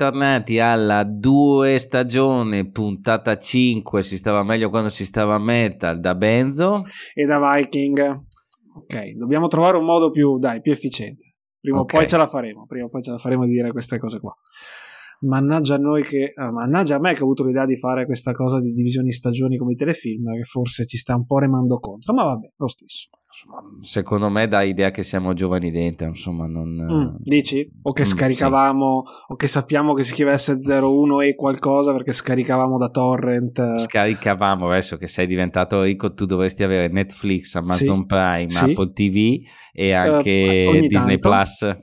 Bentornati alla due stagione, puntata 5, si stava meglio quando si stava a metal, da Benzo. E da Viking. Ok, dobbiamo trovare un modo più, dai, più efficiente. Prima okay. o poi ce la faremo, prima o poi ce la faremo di dire queste cose qua. Mannaggia a noi che, eh, mannaggia a me che ho avuto l'idea di fare questa cosa di divisioni stagioni come i telefilm, che forse ci sta un po' remando contro, ma vabbè, lo stesso secondo me dà idea che siamo giovani dentro, insomma, non... Mm, dici? O che mm, scaricavamo, sì. o che sappiamo che si scrivesse 01 e qualcosa perché scaricavamo da torrent. Scaricavamo, adesso che sei diventato ricco tu dovresti avere Netflix, Amazon sì. Prime, sì. Apple TV e eh, anche uh, Disney tanto. Plus.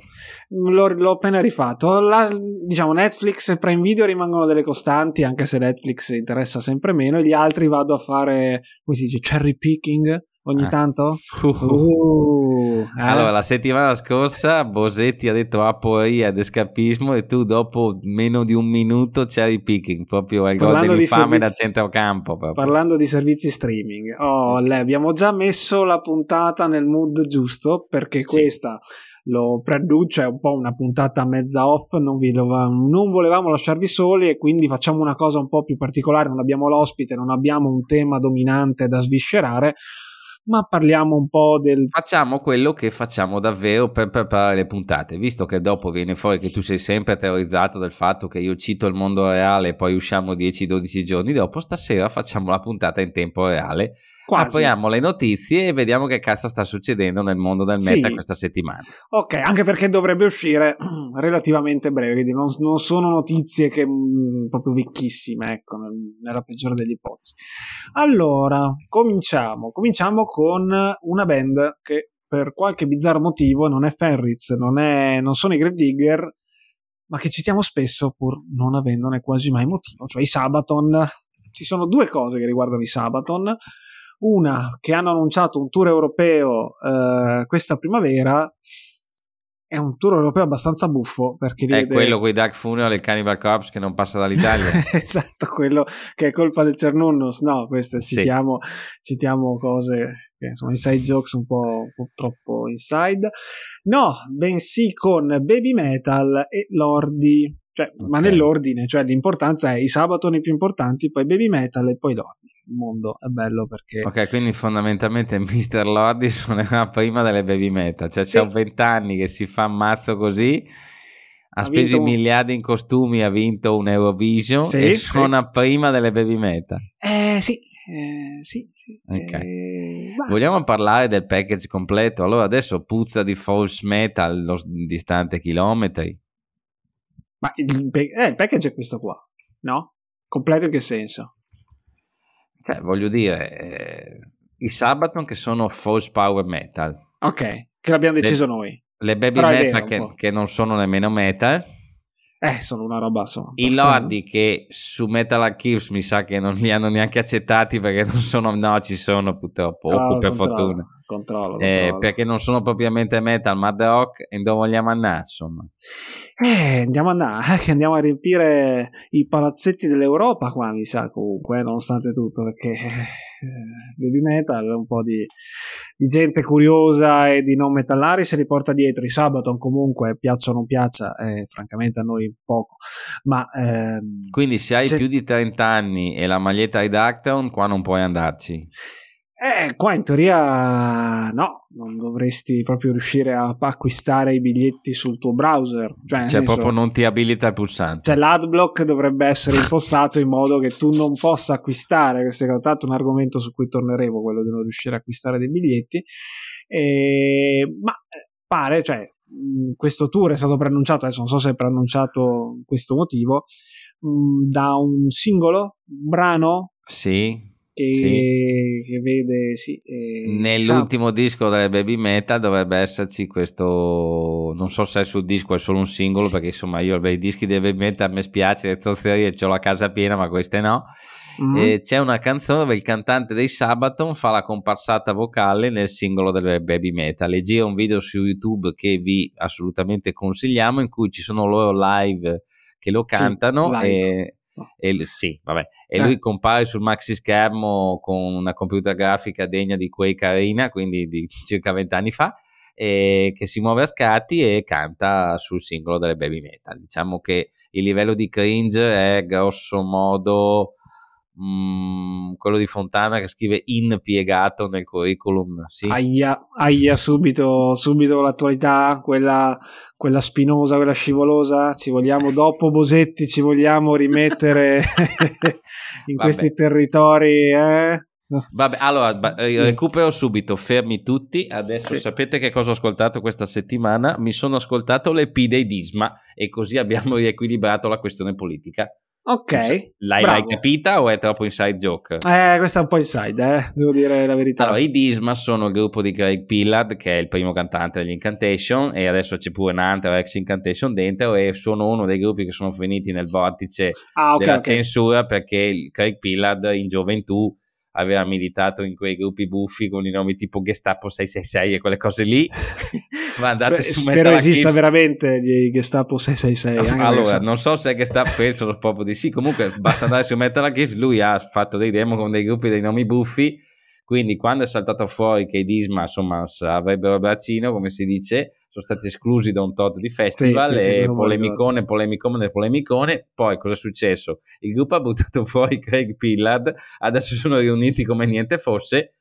L'ho, l'ho, appena rifatto. La, diciamo Netflix e Prime Video rimangono delle costanti, anche se Netflix interessa sempre meno. E gli altri vado a fare, come si dice, cherry picking ogni eh. tanto? Uh. Uh, eh. Allora, la settimana scorsa Bosetti ha detto aporia ed escapismo e tu dopo meno di un minuto c'eri picking, proprio il gol dell'infame da centrocampo. Proprio. Parlando di servizi streaming, oh, lei, abbiamo già messo la puntata nel mood giusto perché questa lo preannuncia, è un po' una puntata mezza off, non, vi, non volevamo lasciarvi soli e quindi facciamo una cosa un po' più particolare, non abbiamo l'ospite, non abbiamo un tema dominante da sviscerare, ma parliamo un po' del... Facciamo quello che facciamo davvero per preparare le puntate, visto che dopo viene fuori che tu sei sempre terrorizzato del fatto che io cito il mondo reale e poi usciamo 10-12 giorni dopo, stasera facciamo la puntata in tempo reale Quasi. Apriamo le notizie e vediamo che cazzo sta succedendo nel mondo del meta sì. questa settimana. Ok, anche perché dovrebbe uscire relativamente breve, quindi non, non sono notizie che mh, mm, proprio vecchissime, ecco, nella peggiore delle ipotesi. Allora, cominciamo. Cominciamo con una band che per qualche bizzarro motivo non è Ferriz, non, è, non sono i Grave Digger, ma che citiamo spesso pur non avendone quasi mai motivo, cioè i Sabaton. Ci sono due cose che riguardano i Sabaton. Una che hanno annunciato un tour europeo eh, questa primavera è un tour europeo abbastanza buffo perché è vede... quello con i Dark Funeral e il Cannibal Corpse che non passa dall'Italia. Esatto quello che è colpa del Cernunnos. No queste citiamo, sì. citiamo cose che sono inside jokes un po', un po', troppo inside. No bensì con Baby Metal e Lordi cioè, okay. ma nell'ordine cioè l'importanza è i Sabaton più importanti poi Baby Metal e poi Lordi il mondo è bello perché... Ok, quindi fondamentalmente Mr. Lordi suonerà prima delle baby meta, cioè sì. c'è un vent'anni che si fa ammazzo così, ha, ha speso vinto... miliardi in costumi, ha vinto un Eurovision sì, e suona sì. prima delle baby meta. Eh sì, eh, sì, sì. Okay. Eh, Vogliamo parlare del package completo? Allora adesso puzza di false metal distante chilometri. Ma il, eh, il package è questo qua, no? Completo in che senso? Cioè, voglio dire, eh, i Sabaton che sono false power metal. Ok, che l'abbiamo deciso le, noi. Le baby Però metal che, che, non sono nemmeno metal. Eh, sono una roba insomma. I lordi che su Metal Archives mi sa che non li hanno neanche accettati perché non sono, no, ci sono purtroppo, oh, o per controllo, fortuna. Controllo, eh, controllo. perché non sono propriamente metal, ma the rock e dove vogliamo andare, insomma. Eh, andiamo a andare, eh, andiamo a riempire i palazzetti dell'Europa qua, mi sa comunque, nonostante tutto, perché eh, baby metal, un po' di, di, gente curiosa e di non metallari se li porta dietro. I Sabaton comunque, piaccia o non piaccia, eh, francamente a noi poco. Ma, ehm, Quindi se hai più di 30 anni e la maglietta di Darktown, qua non puoi andarci. Eh, qua in teoria no, non dovresti proprio riuscire a acquistare i biglietti sul tuo browser. Cioè, cioè senso, proprio non ti abilita il pulsante. Cioè, l'adblock dovrebbe essere impostato in modo che tu non possa acquistare. Questo è tanto un argomento su cui torneremo, quello di non riuscire a acquistare dei biglietti. E, ma eh, pare, cioè, questo tour è stato preannunciato, adesso non so se è preannunciato questo motivo, da un singolo brano. Sì che, sì. che vede sì, eh, nell'ultimo sa... disco delle Baby Metal dovrebbe esserci questo non so se è sul disco è solo un singolo perché insomma io i dischi delle Baby Metal mi spiace le zozzerie ho la casa piena ma queste no mm-hmm. c'è una canzone dove il cantante dei Sabaton fa la comparsata vocale nel singolo delle Baby Metal e gira un video su YouTube che vi assolutamente consigliamo in cui ci sono loro live che lo cantano sì, e e, sì, vabbè. E eh. lui compare sul maxi schermo con una computer grafica degna di quei Carina, quindi di circa vent'anni fa. che si muove a scatti e canta sul singolo delle baby metal. Diciamo che il livello di cringe è grosso modo Mm, quello di Fontana che scrive impiegato nel curriculum. Sì. Aia, aia subito, subito l'attualità, quella, quella spinosa, quella scivolosa. Ci vogliamo dopo Bosetti, ci vogliamo rimettere in Vabbè. questi territori. Eh? Vabbè, allora eh, recupero subito, fermi tutti. Adesso sì. sapete che cosa ho ascoltato questa settimana? Mi sono ascoltato l'EP dei Disma e così abbiamo riequilibrato la questione politica. Ok. L'hai, l'hai, capita o è troppo inside joke? Eh, questa è un po' inside, eh? devo dire la verità. Allora, i Disma sono il gruppo di Craig Pillard, che è il primo cantante degli Incantation, e adesso c'è pure un altro ex Incantation dentro, e sono uno dei gruppi che sono finiti nel vortice ah, okay, della okay. censura perché Craig Pillard in gioventù aveva militato in quei gruppi buffi con i nomi tipo Gestapo 666 e quelle cose lì. Ma andate Beh, su Spero esista veramente di Gestapo 666. allora, non so se è Gestapo, penso proprio di sì. Comunque, basta andare su Metal Gear. Lui ha fatto dei demo con dei gruppi dei nomi buffi quindi quando è saltato fuori che i Disma insomma, avrebbero il braccino, come si dice, sono stati esclusi da un tot di festival sì, sì, e sì, polemicone, polemicone, polemicone. Poi cosa è successo? Il gruppo ha buttato fuori Craig Pillard, adesso sono riuniti come niente fosse.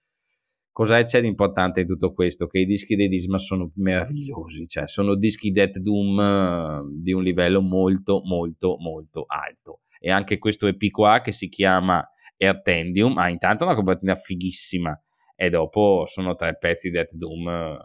Cosa c'è di importante in tutto questo? Che i dischi dei Disma sono meravigliosi, cioè sono dischi Death Doom eh, di un livello molto, molto, molto alto. E anche questo EP qua che si chiama e Attendium ha intanto una copertina fighissima e dopo sono tre pezzi di Death Doom eh,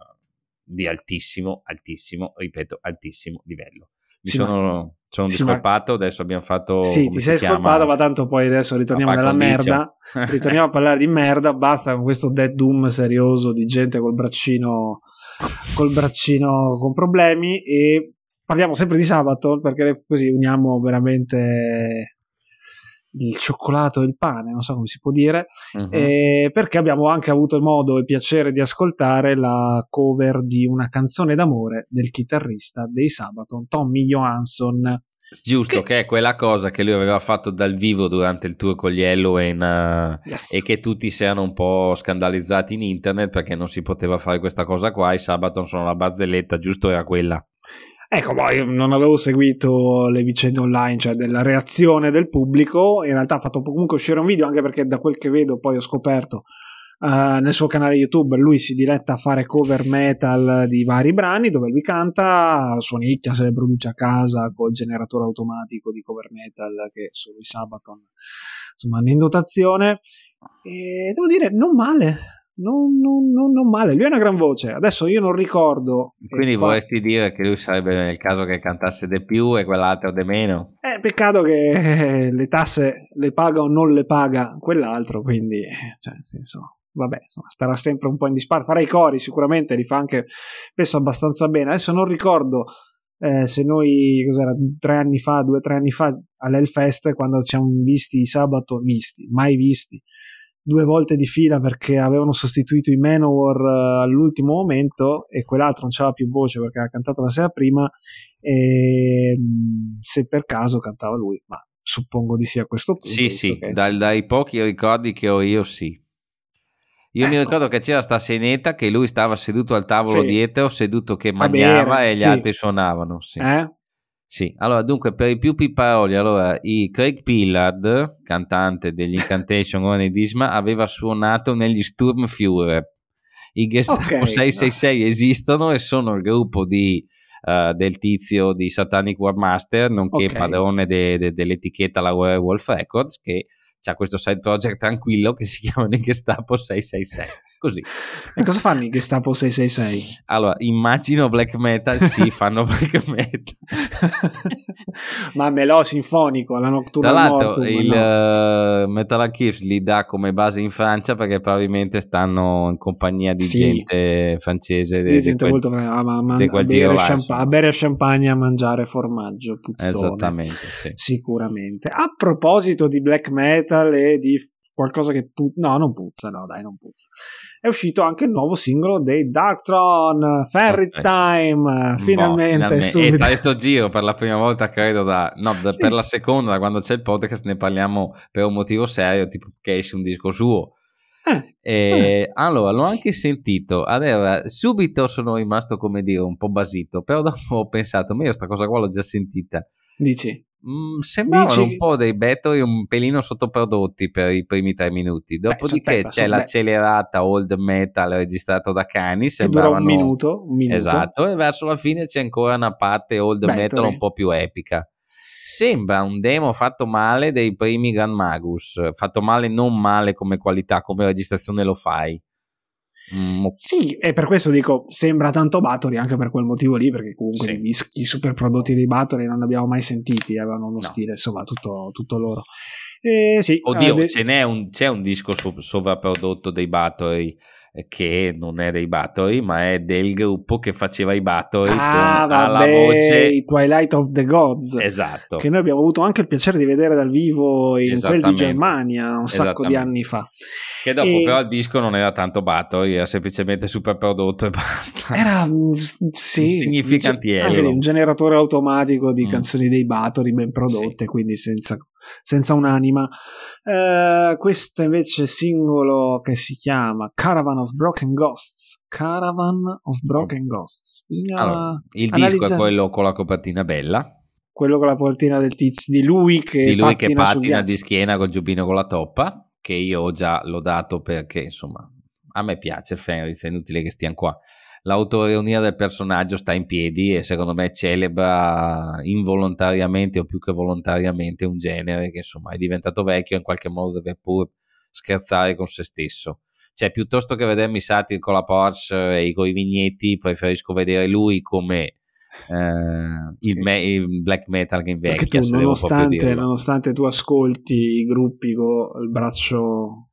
di altissimo, altissimo, ripeto, altissimo livello. Mi sì, sono, sono sì, discolpato, ma... adesso abbiamo fatto... Sì, ti sei scolpato, ma tanto poi adesso ritorniamo nella merda, ritorniamo a parlare di merda, basta con questo Dead Doom serioso di gente col braccino, col braccino con problemi e parliamo sempre di sabato perché così uniamo veramente il cioccolato e il pane, non so come si può dire, uh-huh. eh, perché abbiamo anche avuto il modo e piacere di ascoltare la cover di una canzone d'amore del chitarrista dei Sabaton, Tommy Johansson. Giusto, che... che... è quella cosa che lui aveva fatto dal vivo durante il tour con gli Halloween uh, yes. e che tutti si erano un po' scandalizzati in internet perché non si poteva fare questa cosa qua. I Sabaton sono la barzelletta, giusto era quella. Ecco, poi io non avevo seguito le vicende online, cioè della reazione del pubblico. In realtà ha fatto comunque uscire un video, anche perché da quel che vedo poi ho scoperto uh, nel suo canale YouTube lui si diretta a fare cover metal di vari brani dove lui canta, suonicchia se le produce a casa col generatore automatico di cover metal che sono i Sabaton insomma hanno in dotazione. E devo dire, non male, non, non, non, non, male, lui ha una gran voce. Adesso io non ricordo. Quindi qua... vorresti dire che lui sarebbe nel caso che cantasse di più e quell'altro di meno? Eh, peccato che le tasse le paga o non le paga quell'altro, quindi, cioè, nel senso, vabbè, insomma, starà sempre un po' in disparte. Farà i cori sicuramente, li fa anche, penso abbastanza bene. Adesso non ricordo eh, se noi, cos'era, tre anni fa, due o tre anni fa, all'Hellfest, quando ci hanno visti sabato, visti, mai visti due volte di fila perché avevano sostituito i Manowar uh, all'ultimo momento e quell'altro non c'aveva più voce perché aveva cantato la sera prima e mm, se per caso cantava lui, ma suppongo di sì a questo punto. Sì, sì, dai, dai, pochi ricordi che ho io sì. Io ecco. mi ricordo che c'era sta senetta che lui stava seduto al tavolo sì. dietro, seduto che mangiava e gli sì. altri suonavano. Sì. Eh? Sì, allora dunque per i più piparoli, allora i Craig Pillard, cantante degli Incantation o Disma, aveva suonato negli Sturmführer. I Gestapo okay, 666 no. esistono e sono il gruppo di, uh, del tizio di Satanic War Master, nonché okay. padrone de, de, dell'etichetta la Werewolf Records, che ha questo side project tranquillo che si chiama Gestapo 666. Così. E cosa fanno i Gestapo 666? Allora, immagino black metal, sì, fanno black metal. Ma melò sinfonico, la notturna Tra l'altro, mortum, il no. uh, Metal Archives li dà come base in Francia perché probabilmente stanno in compagnia di sì. gente francese. Di gente quel, molto brava, ma, ma, a, bere champa- a bere champagne a mangiare formaggio, puzzone. Esattamente, sì. Sicuramente. A proposito di black metal e di qualcosa che pu- no non puzza no dai non puzza è uscito anche il nuovo singolo dei Darktron Ferrit's okay. Time finalmente, no, finalmente. e da questo giro per la prima volta credo da no da, sì. per la seconda da quando c'è il podcast ne parliamo per un motivo serio tipo che esce un disco suo Eh, eh. Allora, l'ho anche sentito. Allora, subito sono rimasto, come dire, un po' basito, però dopo ho pensato, ma io sta cosa qua l'ho già sentita. Dici? Mm, sembravano Dici... un po' dei battery un pelino sottoprodotti per i primi tre minuti. Dopodiché Beh, c'è l'accelerata old metal registrato da Cani. Sembravano un minuto, un minuto. Esatto, e verso la fine c'è ancora una parte old battery. metal un po' più epica. Sembra un demo fatto male dei primi Grand Magus, fatto male non male come qualità, come registrazione lo fai. Mm. Sì, e per questo dico, sembra tanto Bathory anche per quel motivo lì, perché comunque sì. i dischi super prodotti di Bathory non ne abbiamo mai sentiti, avevano uno no. stile, insomma, tutto, tutto loro. Eh, sì, Oddio, eh, ce n'è un, c'è un disco so- sovrapprodotto dei Bathory che non è dei Bathory, ma è del gruppo che faceva i Bathory ah, vabbè, voce i Twilight of the Gods. Esatto. Che noi abbiamo avuto anche il piacere di vedere dal vivo in quel di Germania un sacco di anni fa. Che dopo e... però il disco non era tanto Bathory, era semplicemente super prodotto e basta. Era mm, sì, significantiello. Un generatore automatico di mm. canzoni dei Bathory ben prodotte, sì. quindi senza senza un'anima. Uh, questo invece singolo che si chiama Caravan of Broken Ghosts. Caravan of Broken Ghosts. Allora, il analizzare... disco è quello con la copertina bella. Quello con la copertina del tizio di lui che di lui che pattina di schiena col giubbino con la toppa. Che io ho già lodato perché insomma a me piace Fenris, è inutile che stiamo qua l'autoironia del personaggio sta in piedi e secondo me celebra involontariamente o più che volontariamente un genere che insomma è diventato vecchio e in qualche modo deve pur scherzare con se stesso. Cioè, piuttosto che vedermi Satir con la Porsche e con i vignetti, preferisco vedere lui come Uh, il, me- il, black metal che invecchia. Tu, nonostante, nonostante, tu ascolti i gruppi con il braccio,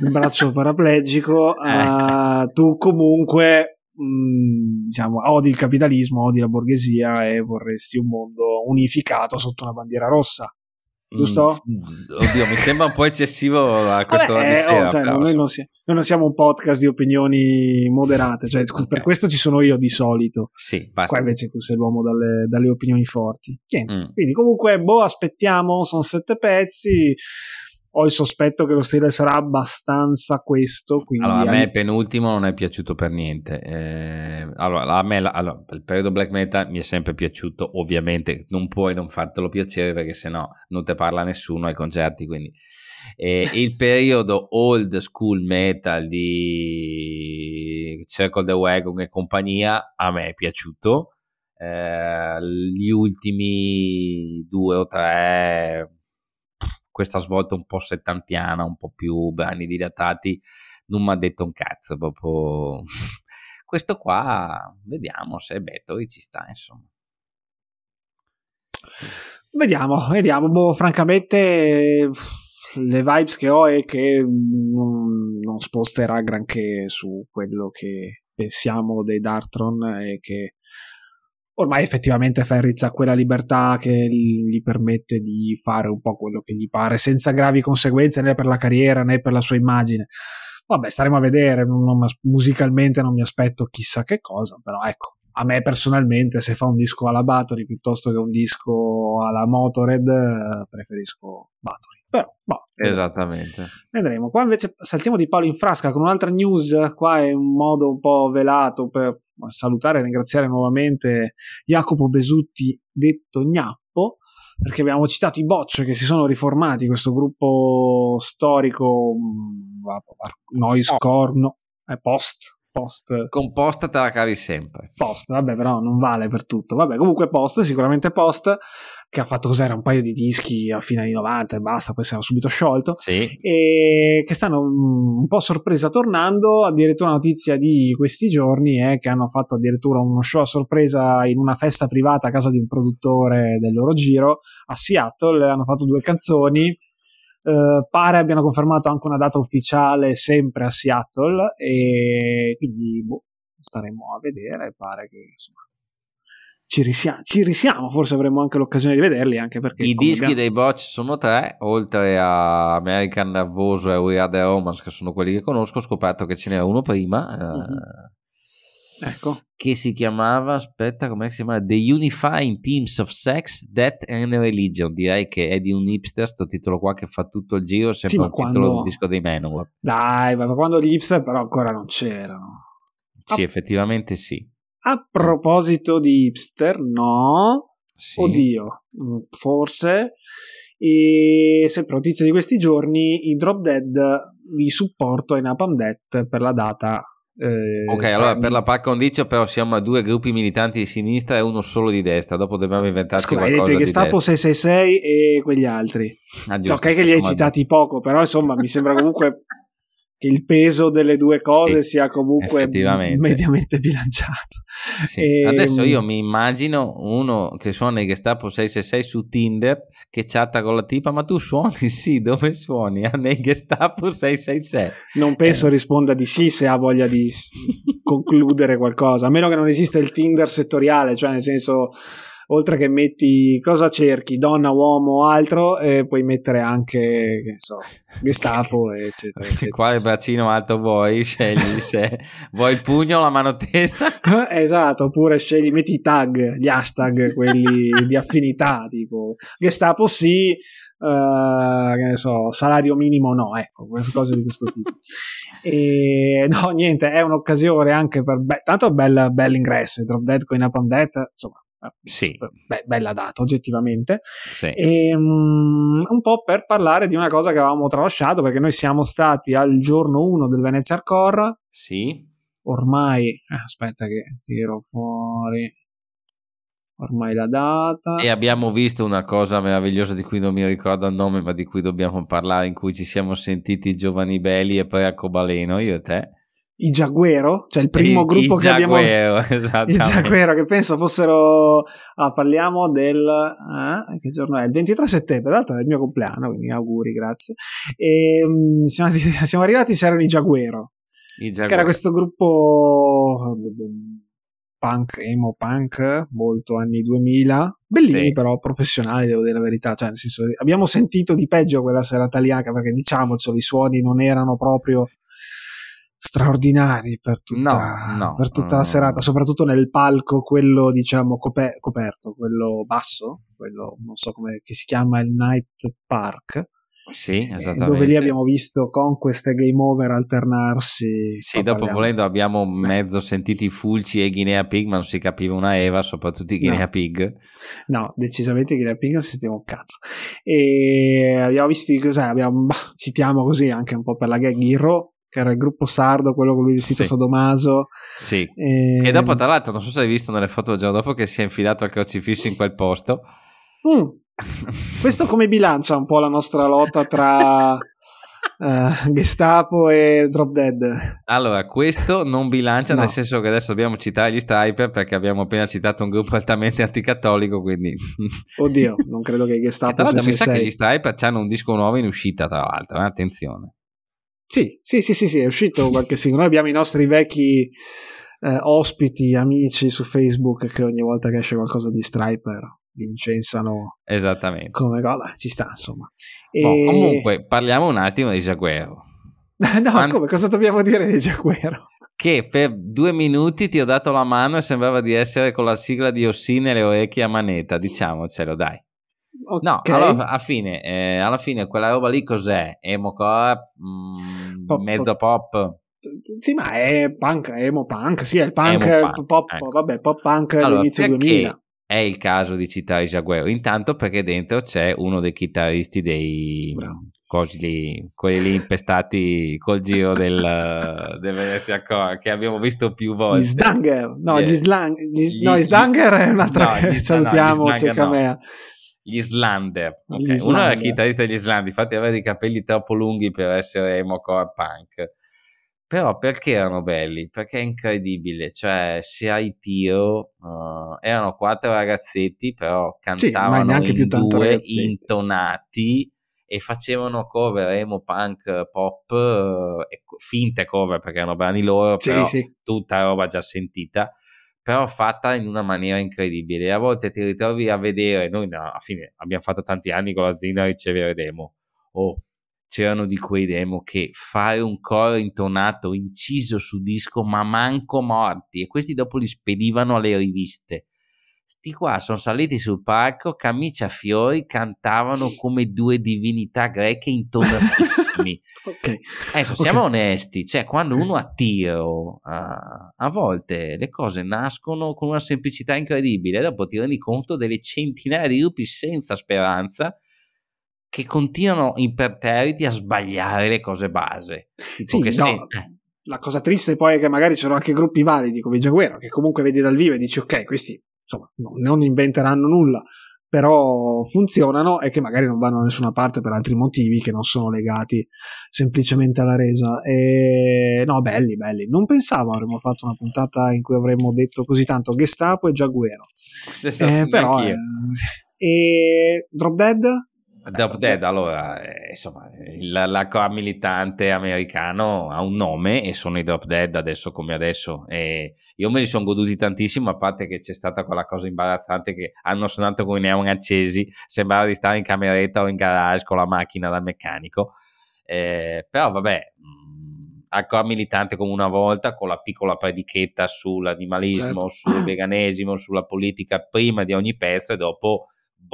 il braccio paraplegico, uh, tu comunque Mm, diciamo, odi il capitalismo, odi la borghesia e vorresti un mondo unificato sotto una bandiera rossa. Giusto? Mm, oddio, mi sembra un po' eccessivo a questo Vabbè, eh, oh, cioè, noi, non si, noi, non siamo un podcast di opinioni moderate, cioè, okay. per questo ci sono io di solito. Sì, basta. Qua invece tu sei l'uomo dalle, dalle opinioni forti. Mm. Quindi, comunque, boh, aspettiamo, sono sette pezzi ho il sospetto che lo stile sarà abbastanza questo. Allora, a me il penultimo non è piaciuto per niente. Eh, allora, a me allora, il periodo black metal mi è sempre piaciuto, ovviamente non puoi non fartelo piacere perché sennò non te parla nessuno ai concerti, quindi... Eh, il periodo old school metal di Circle the Wagon e compagnia a me è piaciuto. Eh, gli ultimi due o tre questa svolta un po' settantiana, un po' più brani dilatati, non mi ha detto un cazzo, proprio... Questo qua, vediamo se Battery ci sta, insomma. Vediamo, vediamo, boh, francamente le vibes che ho è che non, non sposterà granché su quello che pensiamo dei Dartron e che ormai effettivamente Ferriz ha quella libertà che gli permette di fare un po' quello che gli pare senza gravi conseguenze né per la carriera né per la sua immagine. Vabbè, staremo a vedere, non, non, musicalmente non mi aspetto chissà che cosa, però ecco, a me personalmente se fa un disco alla Battery piuttosto che un disco alla Motorhead preferisco Battery. Però, boh, Esattamente. Vedremo. Qua invece saltiamo di palo in frasca con un'altra news. Qua è un modo un po' velato per salutare e ringraziare nuovamente Jacopo Besutti, detto Gnappo, perché abbiamo citato i Bocce che si sono riformati, questo gruppo storico mm, noise core, no, post, post. Composta te la cavi sempre. Post, vabbè, però non vale per tutto. Vabbè, comunque post, sicuramente post, che ha fatto cos'era un paio di dischi a fine anni 90 e basta, poi si era subito sciolto. Sì. E che stanno un po' sorpresa tornando. Addirittura notizia di questi giorni è che hanno fatto addirittura uno show a sorpresa in una festa privata a casa di un produttore del loro giro a Seattle. Hanno fatto due canzoni Uh, pare abbiano confermato anche una data ufficiale sempre a Seattle e quindi boh, staremo a vedere. Pare che insomma, ci, risiamo, ci risiamo, forse avremo anche l'occasione di vederli. Anche perché I dischi abbiamo... dei Botch sono tre, oltre a American Nervoso e We Are the Romans, che sono quelli che conosco. Ho scoperto che ce n'era uno prima. Uh-huh. Ecco. Che si chiamava, aspetta, come si chiama? The Unifying Themes of Sex, Death and Religion. Direi che è di un hipster, sto titolo qua che fa tutto il giro, sembra sì, un quando... titolo del disco dei Manowar. Dai, ma quando gli hipster però ancora non c'erano. Sì, a... effettivamente sì. A proposito di hipster, no. Sì. Oddio, mm, forse. E sempre notizia di questi giorni, i Drop Dead di supporto ai Napalm Death per la data eh, ok, allora per la par condicio però siamo a due gruppi militanti di sinistra e uno solo di destra, dopo dobbiamo inventarci Scusa, qualcosa hai detto Gestapo 666 e quegli altri. Ah, giusto, ok che li hai citati poco, però insomma mi sembra comunque il peso delle due cose sì, sia comunque mediamente bilanciato. Sì. E... Ehm, Adesso io mi immagino uno che suona il Gestapo 666 su Tinder che chatta con la tipa, ma tu suoni? Sì, dove suoni? Ah, nel Gestapo 666. Non penso eh. risponda di sì se ha voglia di concludere qualcosa, a meno che non esista il Tinder settoriale, cioè nel senso oltre che metti cosa cerchi, donna, uomo o altro, e puoi mettere anche, che so, Gestapo, eccetera, eccetera. Quale bacino alto vuoi? Scegli se vuoi il pugno o la mano tesa. esatto, oppure scegli, metti i tag, gli hashtag, quelli di affinità, tipo Gestapo sì, Uh, che ne so, salario minimo no, ecco, cose di questo tipo. E no, niente, è un'occasione anche per, be- tanto bel, bel ingresso, i Drop Dead con i Napalm Death, insomma, sì. Beh, bella data oggettivamente. Sì. E, um, un po' per parlare di una cosa che avevamo tralasciato perché noi siamo stati al giorno 1 del Venezia Core. Sì. Ormai, eh, aspetta che tiro fuori ormai la data. E abbiamo visto una cosa meravigliosa di cui non mi ricordo il nome, ma di cui dobbiamo parlare, in cui ci siamo sentiti giovani belli e poi a Cobaleno, io e te i Jaguero, cioè il primo I, gruppo i che abbiamo i Jaguero che penso fossero ah, parliamo del eh, che giorno è? Il 23 settembre, tra l'altro è il mio compleanno, quindi auguri, grazie. E um, siamo, siamo, arrivati se erano i Jaguero, I Jaguero. che era questo gruppo punk, emo punk, molto anni 2000, bellini sì. però professionali, devo dire la verità, cioè nel senso abbiamo sentito di peggio quella serata lì anche perché diciamocelo, i suoni non erano proprio straordinari per tutta, no, no, per tutta la serata, soprattutto nel palco, quello diciamo coper- coperto, quello basso, quello non so come si chiama il Night Park. Sì, esattamente. Dove lì abbiamo visto Conquest e Game Over alternarsi. Sì, dopo parliamo. volendo abbiamo mezzo sentito i Fulci e Guinea Pig, ma non si capiva una Eva, soprattutto i Guinea no. Pig. No, decisamente Guinea Pig non si sentiva un cazzo. E abbiamo visto cos'è, abbiamo, bah, citiamo così anche un po' per la gag Hero, che era il gruppo sardo, quello con lui vestito sì. Sadomaso. Sì. E... e... dopo, tra l'altro, non so se hai visto nelle foto del giorno dopo che si è infilato al crocifisso in quel posto. Mm. Questo come bilancia un po' la nostra lotta tra uh, Gestapo e Drop Dead? Allora, questo non bilancia, no. nel senso che adesso dobbiamo citare gli Striper perché abbiamo appena citato un gruppo altamente anticattolico, quindi... Oddio, non credo che Gestapo... E tra l'altro mi sa che gli Striper hanno un disco nuovo in uscita, tra l'altro, eh? attenzione. Sì, sì, sì, sì, sì, è uscito qualche singolo. Noi abbiamo i nostri vecchi eh, ospiti, amici su Facebook che ogni volta che esce qualcosa di Striper li incensano. Esattamente. Come cosa, ci sta insomma. E... Boh, comunque, parliamo un attimo di Jaguero. no, Quando... come, cosa dobbiamo dire di Jaguero? Che per due minuti ti ho dato la mano e sembrava di essere con la sigla di Ossine e le orecchie a manetta, diciamocelo, dai. Okay. No, allora, alla, fine, eh, alla fine quella roba lì cos'è? Emo core, mm, pop, mezzo pop. pop. Sì, ma è punk, emo punk, sì, è il punk, punk pop, ecco. vabbè, pop punk allora, all'inizio 2000. È il caso di citare Jaguero, intanto perché dentro c'è uno dei chitarristi dei cosi lì, quelli lì impestati col giro del, del Venezia Core che abbiamo visto più volte. Gli Sdanger, no, gli, slang, gli, gli, no, gli Sdanger è un'altra no, che salutiamo, no, no gli Islander. Okay. Gli Islander. Uno era chitarrista degli Islandi, infatti aveva i capelli troppo lunghi per essere emo core punk. Però perché erano belli? Perché è incredibile, cioè sia i tiro uh, erano quattro ragazzetti, però cantavano sì, in due ragazzetti. intonati e facevano cover emo punk pop, uh, finte cover perché erano brani loro, sì, però sì. tutta roba già sentita però fatta in una maniera incredibile. A volte ti ritrovi a vedere, noi no, alla fine abbiamo fatto tanti anni con l'azienda a ricevere demo, o c'erano di quei demo che fare un coro intonato inciso su disco ma manco morti e questi dopo li spedivano alle riviste sti qua sono saliti sul palco camicia a fiori cantavano come due divinità greche intonatissimi okay. adesso siamo okay. onesti cioè quando uno ha tiro a, a volte le cose nascono con una semplicità incredibile dopo ti rendi conto delle centinaia di gruppi senza speranza che continuano imperterriti a sbagliare le cose base. Tipo sì, che no, se... La cosa triste poi è che magari c'erano anche gruppi validi come Jaguero, che comunque vedi dal vivo e dici ok, questi insomma non inventeranno nulla, però funzionano e che magari non vanno da nessuna parte per altri motivi che non sono legati semplicemente alla resa. E no, belli, belli. Non pensavo avremmo fatto una puntata in cui avremmo detto così tanto Gestapo e Jaguero. Eh, però, eh, e Drop Dead Drop Dead, allora, eh, insomma, la, la core militante americano ha un nome e sono i Drop Dead adesso come adesso. E io me li sono goduti tantissimo, a parte che c'è stata quella cosa imbarazzante che hanno suonato con i neon accesi, sembrava di stare in cameretta o in garage con la macchina dal meccanico. Eh, però vabbè, a core militante come una volta, con la piccola predichetta sull'animalismo, certo. sul veganesimo, sulla politica prima di ogni pezzo e dopo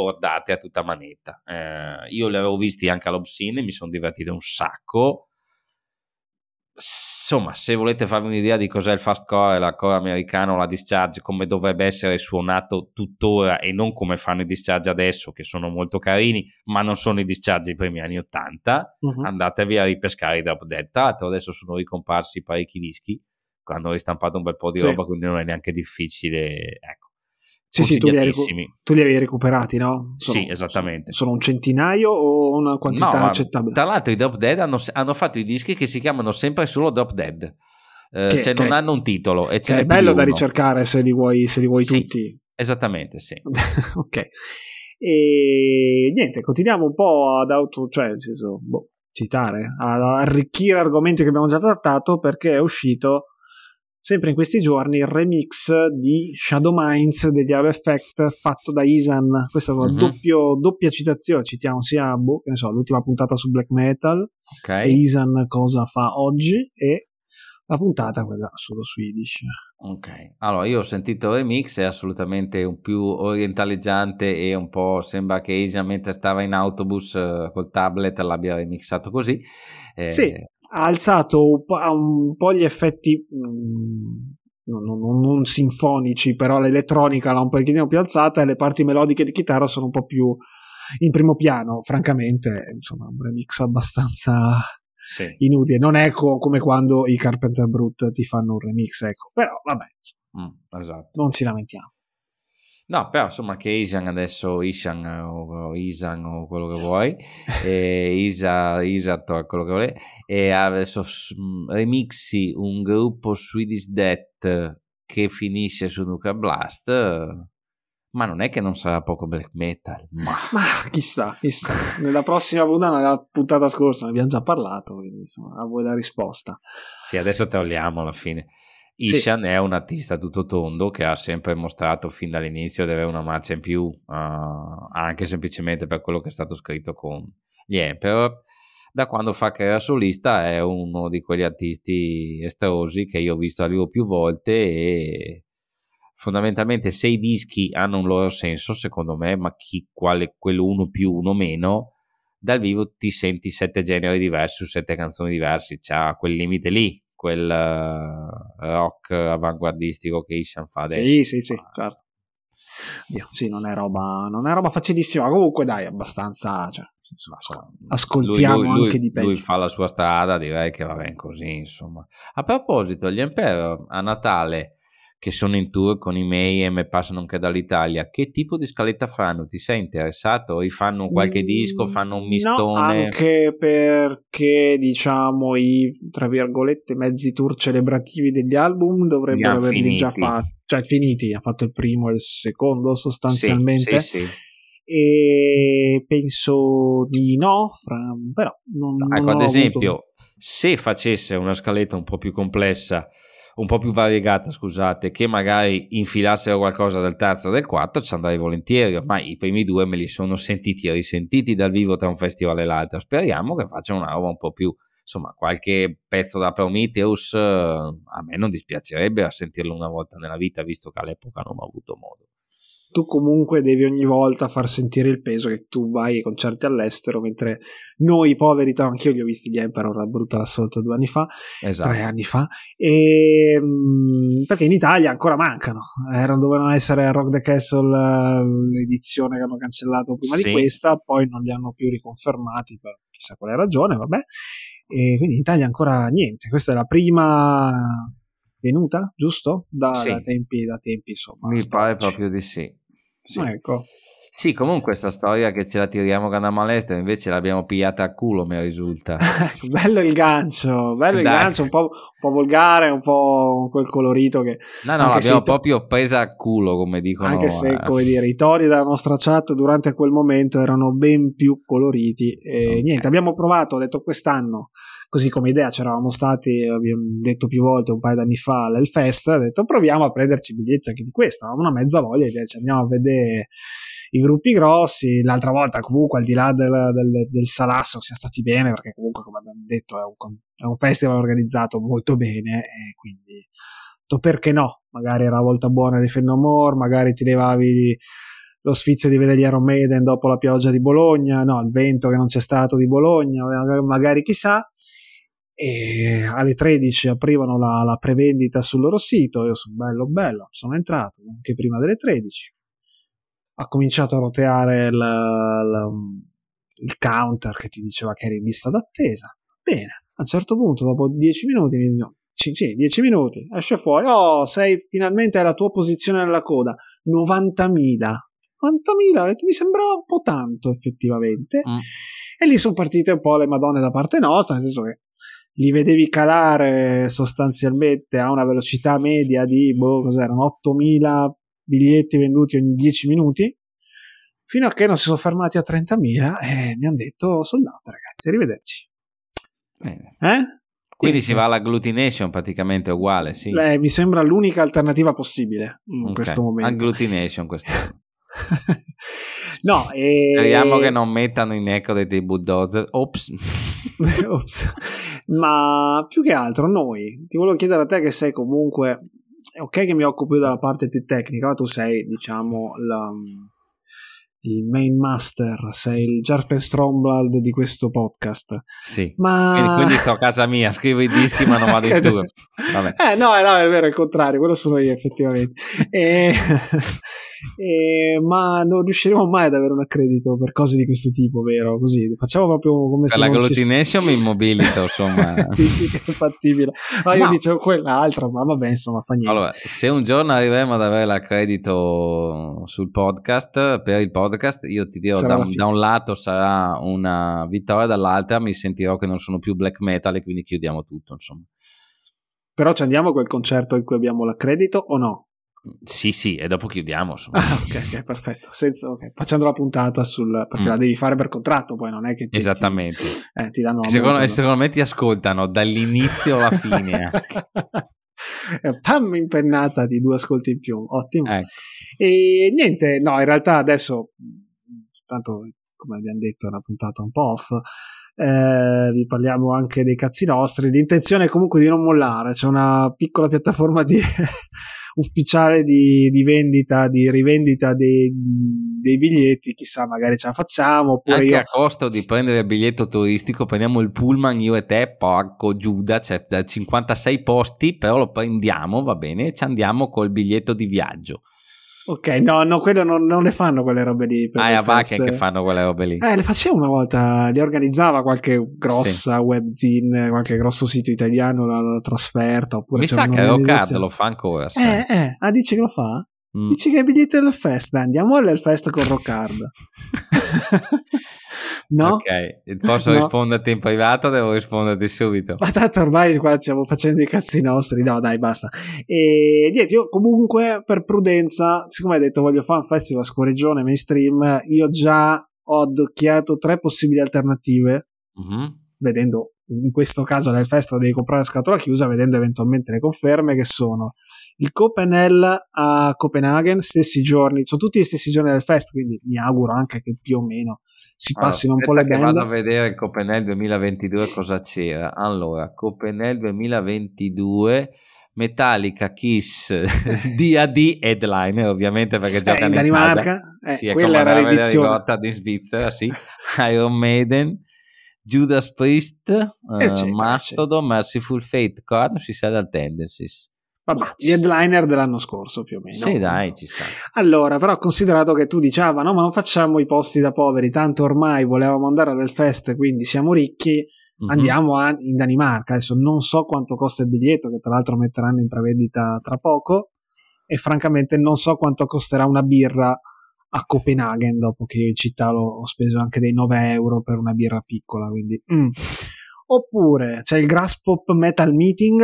bordate a tutta manetta. Eh, io li avevo visti anche all'Obscene, mi sono divertito un sacco. Insomma, se volete farvi un'idea di cos'è il fast core, la core americano, la discharge, come dovrebbe essere suonato tuttora e non come fanno i discharge adesso, che sono molto carini, ma non sono i discharge dei primi anni 80, uh-huh. andatevi a ripescare i Drop Dead. Tra l'altro adesso sono ricomparsi parecchi dischi, hanno ristampato un bel po' di sì. roba, quindi non è neanche difficile. Ecco sì, sì, tu li, recu- tu li, avevi recuperati, no? Sono, sì, esattamente. Sono un centinaio o una quantità no, accettabile? Tra l'altro i Drop Dead hanno, hanno, fatto i dischi che si chiamano sempre solo Drop Dead. Eh, che, cioè che, non hanno un titolo. E è bello da ricercare se li vuoi, se li vuoi sì, tutti. Esattamente, sì. ok. E niente, continuiamo un po' ad auto, cioè, nel senso, boh, citare, ad arricchire argomenti che abbiamo già trattato perché è uscito sempre in questi giorni il remix di Shadow Minds degli Ave Effect fatto da Isan. Questa è una mm-hmm. doppio, doppia citazione, citiamo sia boh, che ne so, l'ultima puntata su black metal okay. e Isan cosa fa oggi e la puntata quella sullo Swedish. Ok, allora io ho sentito il remix, è assolutamente un più orientaleggiante e un po' sembra che Isa mentre stava in autobus uh, col tablet l'abbia remixato così. Eh, sì, ha alzato un po', un po gli effetti mh, non, non, non, sinfonici, però l'elettronica l'ha un pochettino più alzata e le parti melodiche di chitarra sono un po' più in primo piano, francamente, insomma, un remix abbastanza sì. inutile. Non è co- come quando i Carpenter Brut ti fanno un remix, ecco. Però vabbè, mm, esatto. non ci lamentiamo. No, però insomma che Isan adesso, Ishan o Isan o quello che vuoi, e Isa, Isator, quello che vuoi, e adesso remixi un gruppo Swedish Death che finisce su Nuclear Blast, ma non è che non sarà poco black metal. Ma, ma chissà, chissà. Nella prossima puntata, nella puntata scorsa, ne abbiamo già parlato, quindi insomma, a voi la risposta. Sì, adesso togliamo alla fine. Ishan sì. è un artista tutto tondo che ha sempre mostrato fin dall'inizio di avere una marcia in più, uh, anche semplicemente per quello che è stato scritto con gli Emperor. Da quando fa carriera solista è uno di quegli artisti estrosi che io ho visto a più volte e fondamentalmente se i dischi hanno un loro senso, secondo me, ma chi, quale, quello uno più, uno meno, dal vivo ti senti sette generi diversi su sette canzoni diverse, c'ha quel limite lì, quel uh, rock avanguardistico che Ishan fa adesso. Sì, sì, sì, certo. Dio, sì, non è, roba, non è roba facilissima. Comunque, dai, abbastanza. Cioè, insomma, ascoltiamo lui, lui, anche lui, di peggio. Lui fa la sua strada, direi che va bene così. Insomma, a proposito, gli Emperor a Natale che sono in tour con i Mayhem e passano anche dall'Italia, che tipo di scaletta fanno? Ti sei interessato? Fanno qualche disco? Fanno un mistone? No, anche perché diciamo i tra virgolette mezzi tour celebrativi degli album dovrebbero averli finiti. già fatti, cioè finiti, ha fatto il primo e il secondo sostanzialmente. Sì, sì, sì. E penso di no, fra... però non, ecco, non ad esempio, avuto... se facesse una scaletta un po' più complessa un po' più variegata, scusate, che magari infilassero qualcosa del terzo o del quarto, ci andrei volentieri. Ormai i primi due me li sono sentiti e risentiti dal vivo tra un festival e l'altro. Speriamo che facciano una roba un po' più, insomma, qualche pezzo da Prometheus. Eh, a me non dispiacerebbe a sentirlo una volta nella vita, visto che all'epoca non ho avuto modo tu comunque devi ogni volta far sentire il peso che tu vai ai concerti all'estero, mentre noi poveri, anch'io li ho visti gli Emperor a brutta l'assolta due anni fa, esatto. tre anni fa, e, ehm, perché in Italia ancora mancano, erano, dovevano essere a Rock the Castle l'edizione che hanno cancellato prima sì. di questa, poi non li hanno più riconfermati per chissà quale ragione, vabbè, e quindi in Italia ancora niente, questa è la prima venuta, giusto? Da, sì. da tempi, da tempi insomma. Mi pare proprio di sì. Sì. Ecco. Sì, comunque questa storia che ce la tiriamo che andiamo all'estero, invece l'abbiamo pigliata a culo, mi risulta. bello il gancio, bello Dai. il gancio, un po', un po', volgare, un po' quel colorito che... No, no, l'abbiamo proprio presa a culo, come dicono. Anche se, eh. come dire, i toni della nostra chat durante quel momento erano ben più coloriti. E okay. niente, abbiamo provato, ho detto quest'anno, così come idea, c'eravamo stati, abbiamo detto più volte un paio d'anni fa all'Elfest, ho detto proviamo a prenderci biglietti anche di questo, avevamo una mezza voglia di ci andiamo a vedere i gruppi grossi. L'altra volta, comunque, al di là del, del, del Salasso, siamo stati bene, perché comunque, come abbiamo detto, è un, è un festival organizzato molto bene, e quindi perché no? Magari era la volta buona di Fennomore, magari ti levavi lo sfizio di vedere gli Iron Maiden dopo la pioggia di Bologna, no, il vento che non c'è stato di Bologna, magari chissà. E alle 13 aprivano la, la prevendita sul loro sito. Io sono bello, bello, sono entrato anche prima delle 13 ha cominciato a roteare il, il, il counter che ti diceva che eri in lista d'attesa. Bene, a un certo punto, dopo 10 minuti, mi dicono, sì, sì, 10 minuti, esce fuori, oh, sei finalmente alla tua posizione nella coda, 90.000. 90.000, mi sembrava un po' tanto effettivamente. Mm. E lì sono partite un po' le madonne da parte nostra, nel senso che li vedevi calare sostanzialmente a una velocità media di, boh, cos'erano, 8.000 biglietti venduti ogni 10 minuti, fino a che non si sono fermati a 30.000 e mi hanno detto soldato ragazzi, arrivederci. Bene. Eh? Quindi si va all'agglutination praticamente uguale, sì. Lei, mi sembra l'unica alternativa possibile in okay. questo momento. Agglutination quest'anno. no, e... speriamo che non mettano in eco dei bulldozer. Ops. Ops. Ma più che altro noi, ti volevo chiedere a te che sei comunque ok che mi occupo io della parte più tecnica, ma tu sei, diciamo, la, il main master, sei il Jarper Stromblad di questo podcast. Sì. Ma... Quindi, quindi, sto a casa mia, scrivo i dischi ma non vado in tour. Eh no, no, è vero, è il contrario, quello sono io effettivamente. e... e... ma non riusciremo mai ad avere un accredito per cose di questo tipo, vero? Così, facciamo proprio come per se... Per la glutination mi immobilito, insomma. Dici che è fattibile. Ma io no. dicevo quell'altra, ma vabbè, insomma, fa niente. Allora, se un giorno arriveremo ad avere l'accredito sul podcast, per il podcast, io ti dirò, da, da un lato sarà una vittoria, dall'altra mi sentirò che non sono più black metal e quindi chiudiamo tutto, insomma. Però ci andiamo a quel concerto in cui abbiamo l'accredito o no? Sì, sì, e dopo chiudiamo. Ah, ok, ok, perfetto. Senza, okay. Facendo la puntata sul. perché mm. la devi fare per contratto, poi non è che. Ti, Esattamente. Ti, eh, ti danno secondo, modo, secondo me ti ascoltano dall'inizio alla fine. Pam impennata di due ascolti in più, ottimo. Ecco. E niente, no, in realtà adesso, tanto come abbiamo detto, è una puntata un po' off. Eh, vi parliamo anche dei cazzi nostri. L'intenzione è comunque di non mollare. C'è una piccola piattaforma di ufficiale di, di, vendita, di rivendita dei, dei, biglietti, chissà, magari ce la facciamo. Oppure Anche io... a costo di prendere il biglietto turistico, prendiamo il pullman io e te, porco Giuda, cioè da 56 posti, però lo prendiamo, va bene, e ci andiamo col biglietto di viaggio. Ok, no, no, quello non, non, le fanno quelle robe lì. ah, è a Vaken che fanno quelle robe lì. Eh, le facevo una volta, li organizzava qualche grossa sì. webzine, qualche grosso sito italiano, la, la trasferta. Oppure Mi sa che Rockard lo fa ancora. Eh, eh, ah, dice che lo fa? Mm. Dici che è biglietto del fest, andiamo all'Elfest con Rockard. No? Ok, posso no. risponderti in privato o devo risponderti subito? Ma tanto ormai qua stiamo facendo i cazzi nostri, no dai basta. E niente, io comunque per prudenza, siccome hai detto voglio fare un festival scorreggione mainstream, io già ho addocchiato tre possibili alternative, mm-hmm. vedendo in questo caso nell'Hellfest devi comprare a scatola chiusa vedendo eventualmente le conferme che sono il Copenhagen a Copenaghen, stessi giorni, sono tutti gli stessi giorni del fest, quindi mi auguro anche che più o meno si passino allora, un po' le band. Vado a vedere il Copenhagen 2022 cosa c'era. Allora, Copenhagen 2022 Metallica, Kiss, DAD headliner ovviamente perché eh, giocano in Danimarca eh, sì, quella era l'edizione di Svizzera sì. Iron Maiden Judas Priest uh, Mastodon Merciful Fate Korn Suicidal Tendencies Vabbè, gli headliner dell'anno scorso più o meno. Sì, dai, ci sta. Allora, però considerato che tu diceva, no, ma non facciamo i posti da poveri, tanto ormai volevamo andare all'Elfest, quindi siamo ricchi, mm-hmm. andiamo a, in Danimarca. Adesso non so quanto costa il biglietto, che tra l'altro metteranno in prevendita tra poco, e francamente non so quanto costerà una birra a Copenaghen, dopo che in città l'ho, ho speso anche dei 9 euro per una birra piccola, quindi... Mm. Oppure c'è il Grass Pop Metal Meeting,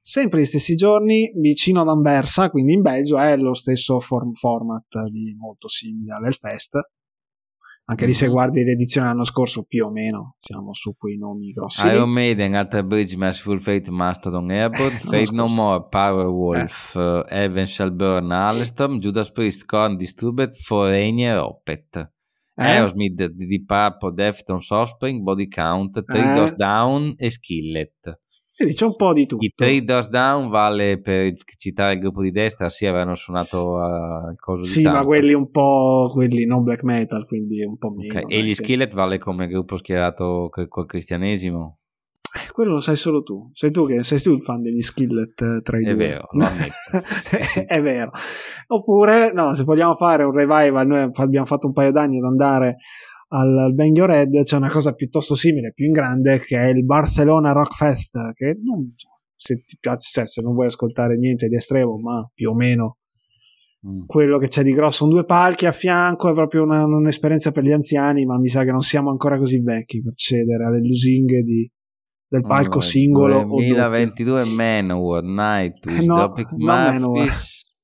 sempre gli stessi giorni, vicino ad Anversa, quindi in Belgio, è lo stesso form- format di molto simile all'Elfest. Anche lì se mm-hmm. guardi l'edizione dell'anno scorso più o meno siamo su quei nomi grossi. Iron Maiden, Alter Bridge, Merciful Fate, Mastodon, Airport, Fate No More, Powerwolf, eh. uh, Evan Shall Burn, Alstom, Judas Priest, Korn, Disturbed, Foreigner, Opet. Eh? Aerosmith, Deep Purple, Deftones, Offspring, Body Count, Three eh? Down e Skillet. Quindi c'è un po' di tutto. I Three Doors Down vale per citare il gruppo di destra, sì, avevano suonato uh, il coso sì, di Sì, ma quelli un po', quelli non black metal, quindi un po' meno. Okay. E gli sì. Skillet vale come gruppo schierato col cristianesimo? Eh, quello lo sai solo tu. Sei tu che sei tu il fan degli skillet eh, tra i È due. vero, lo è vero. Oppure, no, se vogliamo fare un revival, noi abbiamo fatto un paio d'anni ad andare al, Bang Your Head c'è una cosa piuttosto simile, più in grande, che è il Barcellona Rock Fest, che non, se ti piace, cioè, se non vuoi ascoltare niente di estremo, ma più o meno mm. quello che c'è di grosso. Sono due palchi a fianco, è proprio una, un'esperienza per gli anziani, ma mi sa che non siamo ancora così vecchi per cedere alle lusinghe di, del palco allora, singolo 2022 Manowar, Nightwish, eh no, Topic no Murphys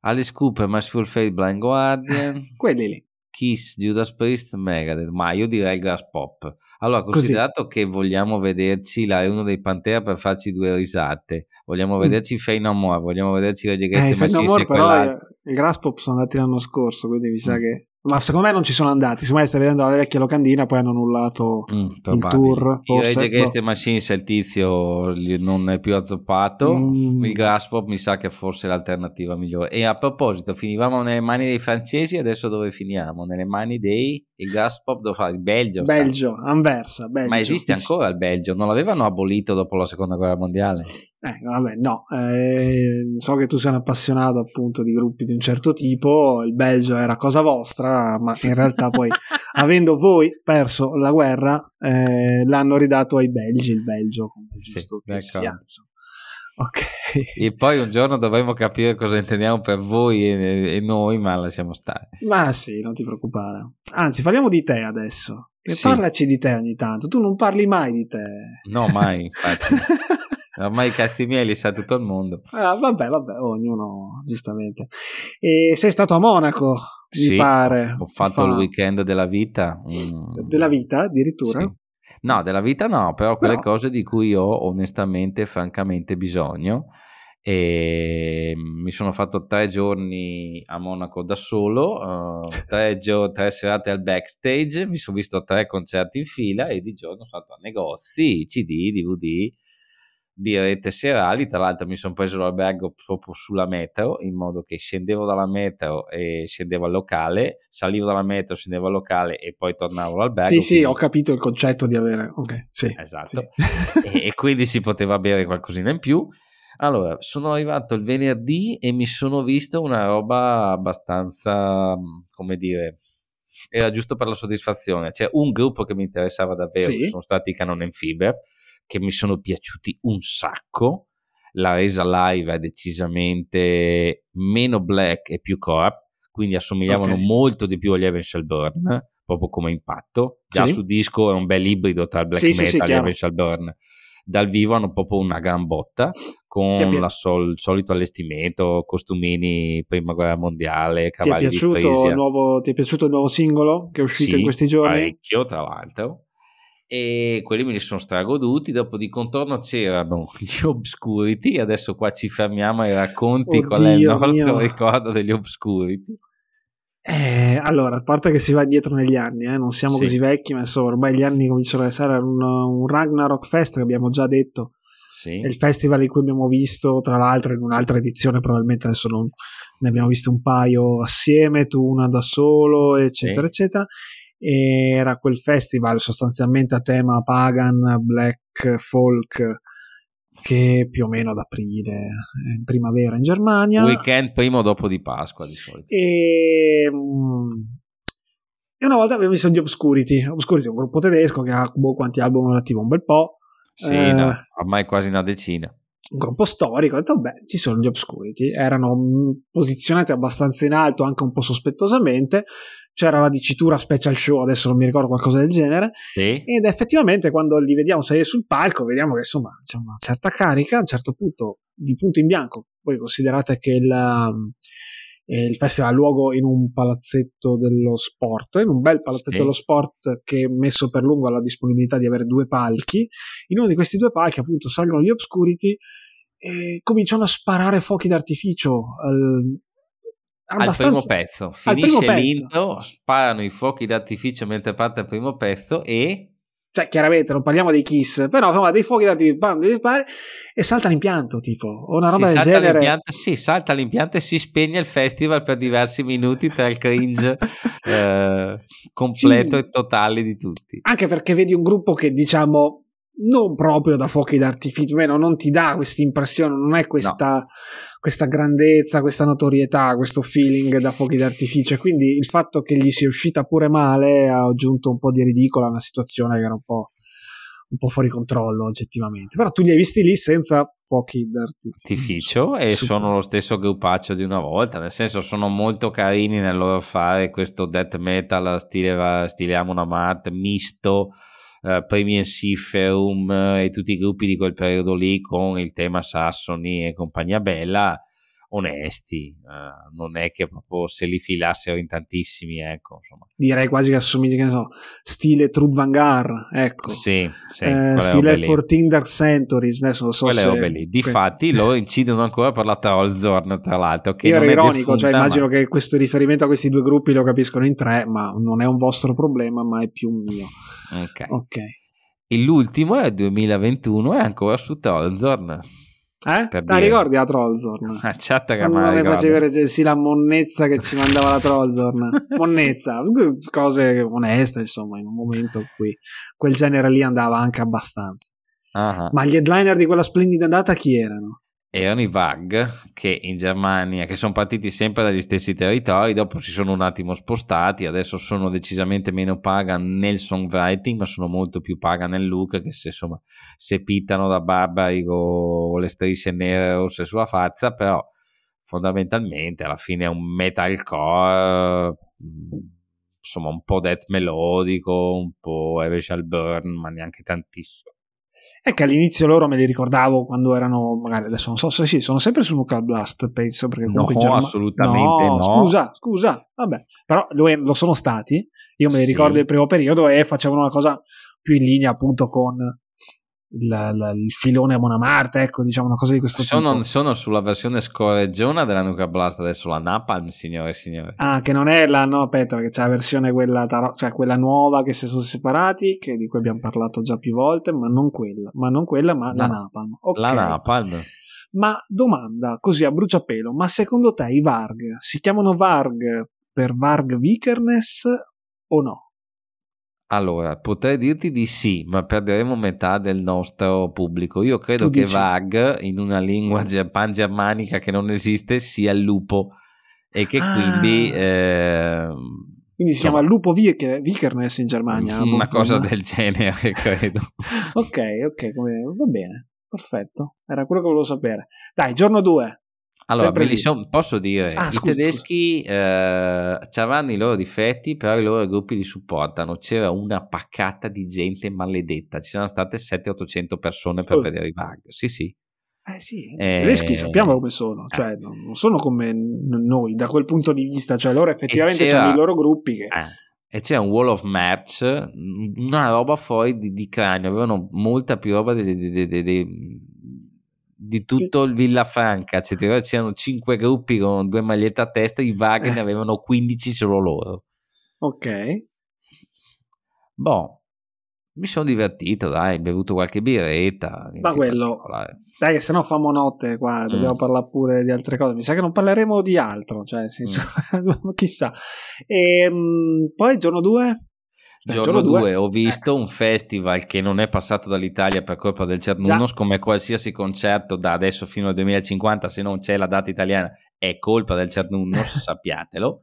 Alice Cooper, Merciful Fate, Blind Guardian quelli lì Kiss, Judas Priest, Megadeth, ma io direi gas pop. Allora, considerato Così. che vogliamo vederci, è uno dei Pantera per farci due risate, vogliamo mm. vederci Fey No More, vogliamo vederci Rage Against eh, the Machine, però il gas pop sono andati l'anno scorso, quindi mi sa mm. che ma secondo me non ci sono andati. Secondo me stai vedendo la vecchia locandina, poi hanno annullato mm, il tour. Forse. Rage Against the Machine, se il tizio non è più azzoppato, mm. il Graspop mi sa che forse è l'alternativa migliore. E a proposito, finivamo nelle mani dei francesi, adesso dove finiamo? Nelle mani dei il Gaspop dove fa il Belgio. Belgio. Anversa. Belgio. Ma esiste ancora il Belgio? Non l'avevano abolito dopo la seconda guerra mondiale? Eh, vabbè, no. Eh, so che tu sei un appassionato appunto di gruppi di un certo tipo. Il Belgio era cosa vostra, ma in realtà poi, avendo voi perso la guerra, eh, l'hanno ridato ai belgi il Belgio, come giusto sì, che sia. Ok. E poi un giorno dovremo capire cosa intendiamo per voi e, e, noi, ma lasciamo stare. Ma sì, non ti preoccupare. Anzi, parliamo di te adesso. Sì. Parlaci di te ogni tanto. Tu non parli mai di te. No, mai, infatti. Ormai i cazzi miei li sa tutto il mondo. Ah, vabbè, vabbè, ognuno, giustamente. E sei stato a Monaco, mi pare. Ho fatto Fa... il weekend della vita. Mm. Della vita, addirittura? Sì. No, della vita no, però quelle no. cose di cui ho onestamente, francamente bisogno. E mi sono fatto tre giorni a Monaco da solo, uh, tre, gio- tre serate al backstage, mi sono visto tre concerti in fila e di giorno sono stato a negozi, CD, DVD birrette serali. Tra l'altro, mi sono preso l'albergo proprio sulla metro, in modo che scendevo dalla metro e scendevo al locale, salivo dalla metro, scendevo al locale e poi tornavo all'albergo. Sì, quindi... sì, ho capito il concetto di avere. Ok, sì. Esatto. Sì. e, e quindi si poteva bere qualcosina in più. Allora, sono arrivato il venerdì e mi sono visto una roba abbastanza, come dire, era giusto per la soddisfazione. C'è un gruppo che mi interessava davvero, sì. sono stati i Canon and Fiber che mi sono piaciuti un sacco. La resa live è decisamente meno black e più corp, quindi assomigliavano okay. molto di più agli Evan Burn, proprio come impatto. Già sì. su disco è un bel ibrido tra il black sì, metal sì, e Evan Burn. Dal vivo hanno proprio una gran botta con sol- il solito allestimento, costumini prima guerra mondiale, cavalli ti è piaciuto di nuovo, Ti è piaciuto il nuovo singolo che è uscito in questi giorni? Parecchio, tra l'altro e quelli me li sono stragoduti. Dopo di contorno c'erano gli Obscurity. Adesso qua ci fermiamo e racconti Oddio qual è il nostro mio. ricordo degli Obscurity. Eh, allora, a parte che si va dietro negli anni, eh, non siamo sì. così vecchi, ma insomma, ormai gli anni cominciano ad essere un, un Ragnarok Fest che abbiamo già detto. Sì. È il festival in cui abbiamo visto, tra l'altro, in un'altra edizione, probabilmente adesso non, ne abbiamo visto un paio assieme, tu una da solo, eccetera, sì. eccetera. Era quel festival sostanzialmente a tema pagan, black, folk, che più o meno ad aprile, in primavera in Germania. Weekend prima o dopo di Pasqua di solito. E, mm, e una volta abbiamo visto gli Obscurity. Obscurity è un gruppo tedesco che ha boh, quanti album attivo? Un bel po'. Sì, eh, no, ormai quasi una decina. Un gruppo storico, ho detto, beh, ci sono gli Obscurity, erano mm, posizionati abbastanza in alto, anche un po' sospettosamente, c'era la dicitura special show, adesso non mi ricordo qualcosa del genere, sì. ed effettivamente quando li vediamo salire sul palco vediamo che insomma c'è una certa carica, a un certo punto di punto in bianco, poi considerate che il, eh, il festival ha luogo in un palazzetto dello sport, in un bel palazzetto sì. dello sport che messo per lungo ha la disponibilità di avere due palchi, in uno di questi due palchi appunto salgono gli Obscurity e cominciano a sparare fuochi d'artificio al primo pezzo. Finisce primo sparano i fuochi d'artificio mentre parte il primo pezzo e... Cioè, chiaramente non parliamo dei Kiss, però insomma, dei fuochi d'artificio bam, e salta l'impianto, tipo, o una roba sì, del genere. L'impianto, sì, salta l'impianto e si spegne il festival per diversi minuti tra il cringe eh, completo sì. e totale di tutti. Anche perché vedi un gruppo che, diciamo, non proprio da fuochi d'artificio, meno non ti dà questa impressione, non è questa, no. Questa, grandezza, questa notorietà, questo feeling da fuochi d'artificio. quindi il fatto che gli sia uscita pure male ha aggiunto un po' di ridicolo a una situazione che era un po', un po fuori controllo oggettivamente. Però tu li hai visti lì senza fuochi d'artificio e Super. sono lo stesso gruppaccio di una volta, nel senso sono molto carini nel loro fare questo death metal stile, stile Amon Amat misto uh, Premium Siferum uh, e tutti i gruppi di quel periodo lì con il tema Sassoni e compagnia bella onesti, uh, non è che proprio se li filassero in tantissimi, ecco, insomma. Direi quasi che assomigli, che ne so, stile Trud Vanguard, ecco. Sì, sì eh, stile 14 Dark Centuries, adesso non so quelle se... robe lì. Difatti loro incidono ancora per la Trollzorn, tra l'altro, che Io ero ironico, cioè immagino ma... che questo riferimento a questi due gruppi lo capiscono in tre, ma non è un vostro problema, ma è più un mio. Ok. Ok. E l'ultimo è il 2021 è ancora su Trollzorn. Eh? Per ah, ricordi la Trollzorn? Ah, chatta che non mi facevi sì, la monnezza che ci mandava la Trollzorn. monnezza, cose oneste, insomma, in un momento in cui quel genere lì andava anche abbastanza. Uh-huh. Ma gli headliner di quella splendida data chi erano? Erano i VAG che in Germania, che sono partiti sempre dagli stessi territori, dopo si sono un attimo spostati, adesso sono decisamente meno pagan nel songwriting, ma sono molto più pagan nel look, che se, insomma, se pittano da barbari o le strisce nere rosse sulla faccia, però fondamentalmente alla fine è un metalcore, insomma un po' death melodico, un po' Evishal Burn, ma neanche tantissimo. È che all'inizio loro me li ricordavo quando erano, magari adesso non so se sì, sono sempre su Nuclear Blast, penso. Perché comunque no, Germa... assolutamente no, no, Scusa, scusa, vabbè, però lo, lo sono stati. Io me li sì. ricordo del primo periodo e facevano una cosa più in linea appunto con il, il, il filone a Monamarte, ecco, diciamo una cosa di questo sono, tipo. Sono sulla versione scorreggiona della Nuka Blast, adesso la Napalm, signore e signori. Ah, che non è la, no, aspetta, perché c'è la versione quella, cioè quella nuova che si sono separati, che, di cui abbiamo parlato già più volte, ma non quella, ma non quella, ma no, la Napalm. Okay. La Napalm. Ma domanda, così a bruciapelo, ma secondo te i Varg si chiamano Varg per Varg Vikernes o no? Allora, potrei dirti di sì, ma perderemo metà del nostro pubblico. Io credo che. Vag, in una lingua pan-germanica che non esiste, sia il lupo e che ah. quindi... Eh, quindi si chiama lupo Vikernes in Germania. Una cosa del genere, credo. ok, ok, va bene, perfetto. Era quello che volevo sapere. Dai, giorno 2. Allora, son, posso dire, ah, i scusa, tedeschi eh, avevano i loro difetti, però i loro gruppi li supportano. C'era una paccata di gente maledetta, ci sono state 700-800 persone per oh. vedere i bug. Sì, sì. Eh sì, i tedeschi sappiamo come sono, eh. cioè non sono come noi da quel punto di vista, cioè loro effettivamente hanno i loro gruppi che... Eh e c'è un wall of merch, una roba fuori di, di cranio, avevano molta più roba di, di, di, di tutto il Villafranca, cioè, c'erano cinque gruppi con due magliette a testa, i vaghi ne avevano 15 solo loro. Ok. Boh, mi sono divertito, dai, bevuto qualche birretta. Ma quello, dai, se no famo notte qua, dobbiamo mm. parlare pure di altre cose. Mi sa che non parleremo di altro, cioè, nel senso, mm. chissà. E, ehm, poi giorno 2? Giorno 2 ho visto ecco. un festival che non è passato dall'Italia per colpa del Cernunnos, come qualsiasi concerto da adesso fino al 2050, se non c'è la data italiana, è colpa del Cernunnos, sappiatelo.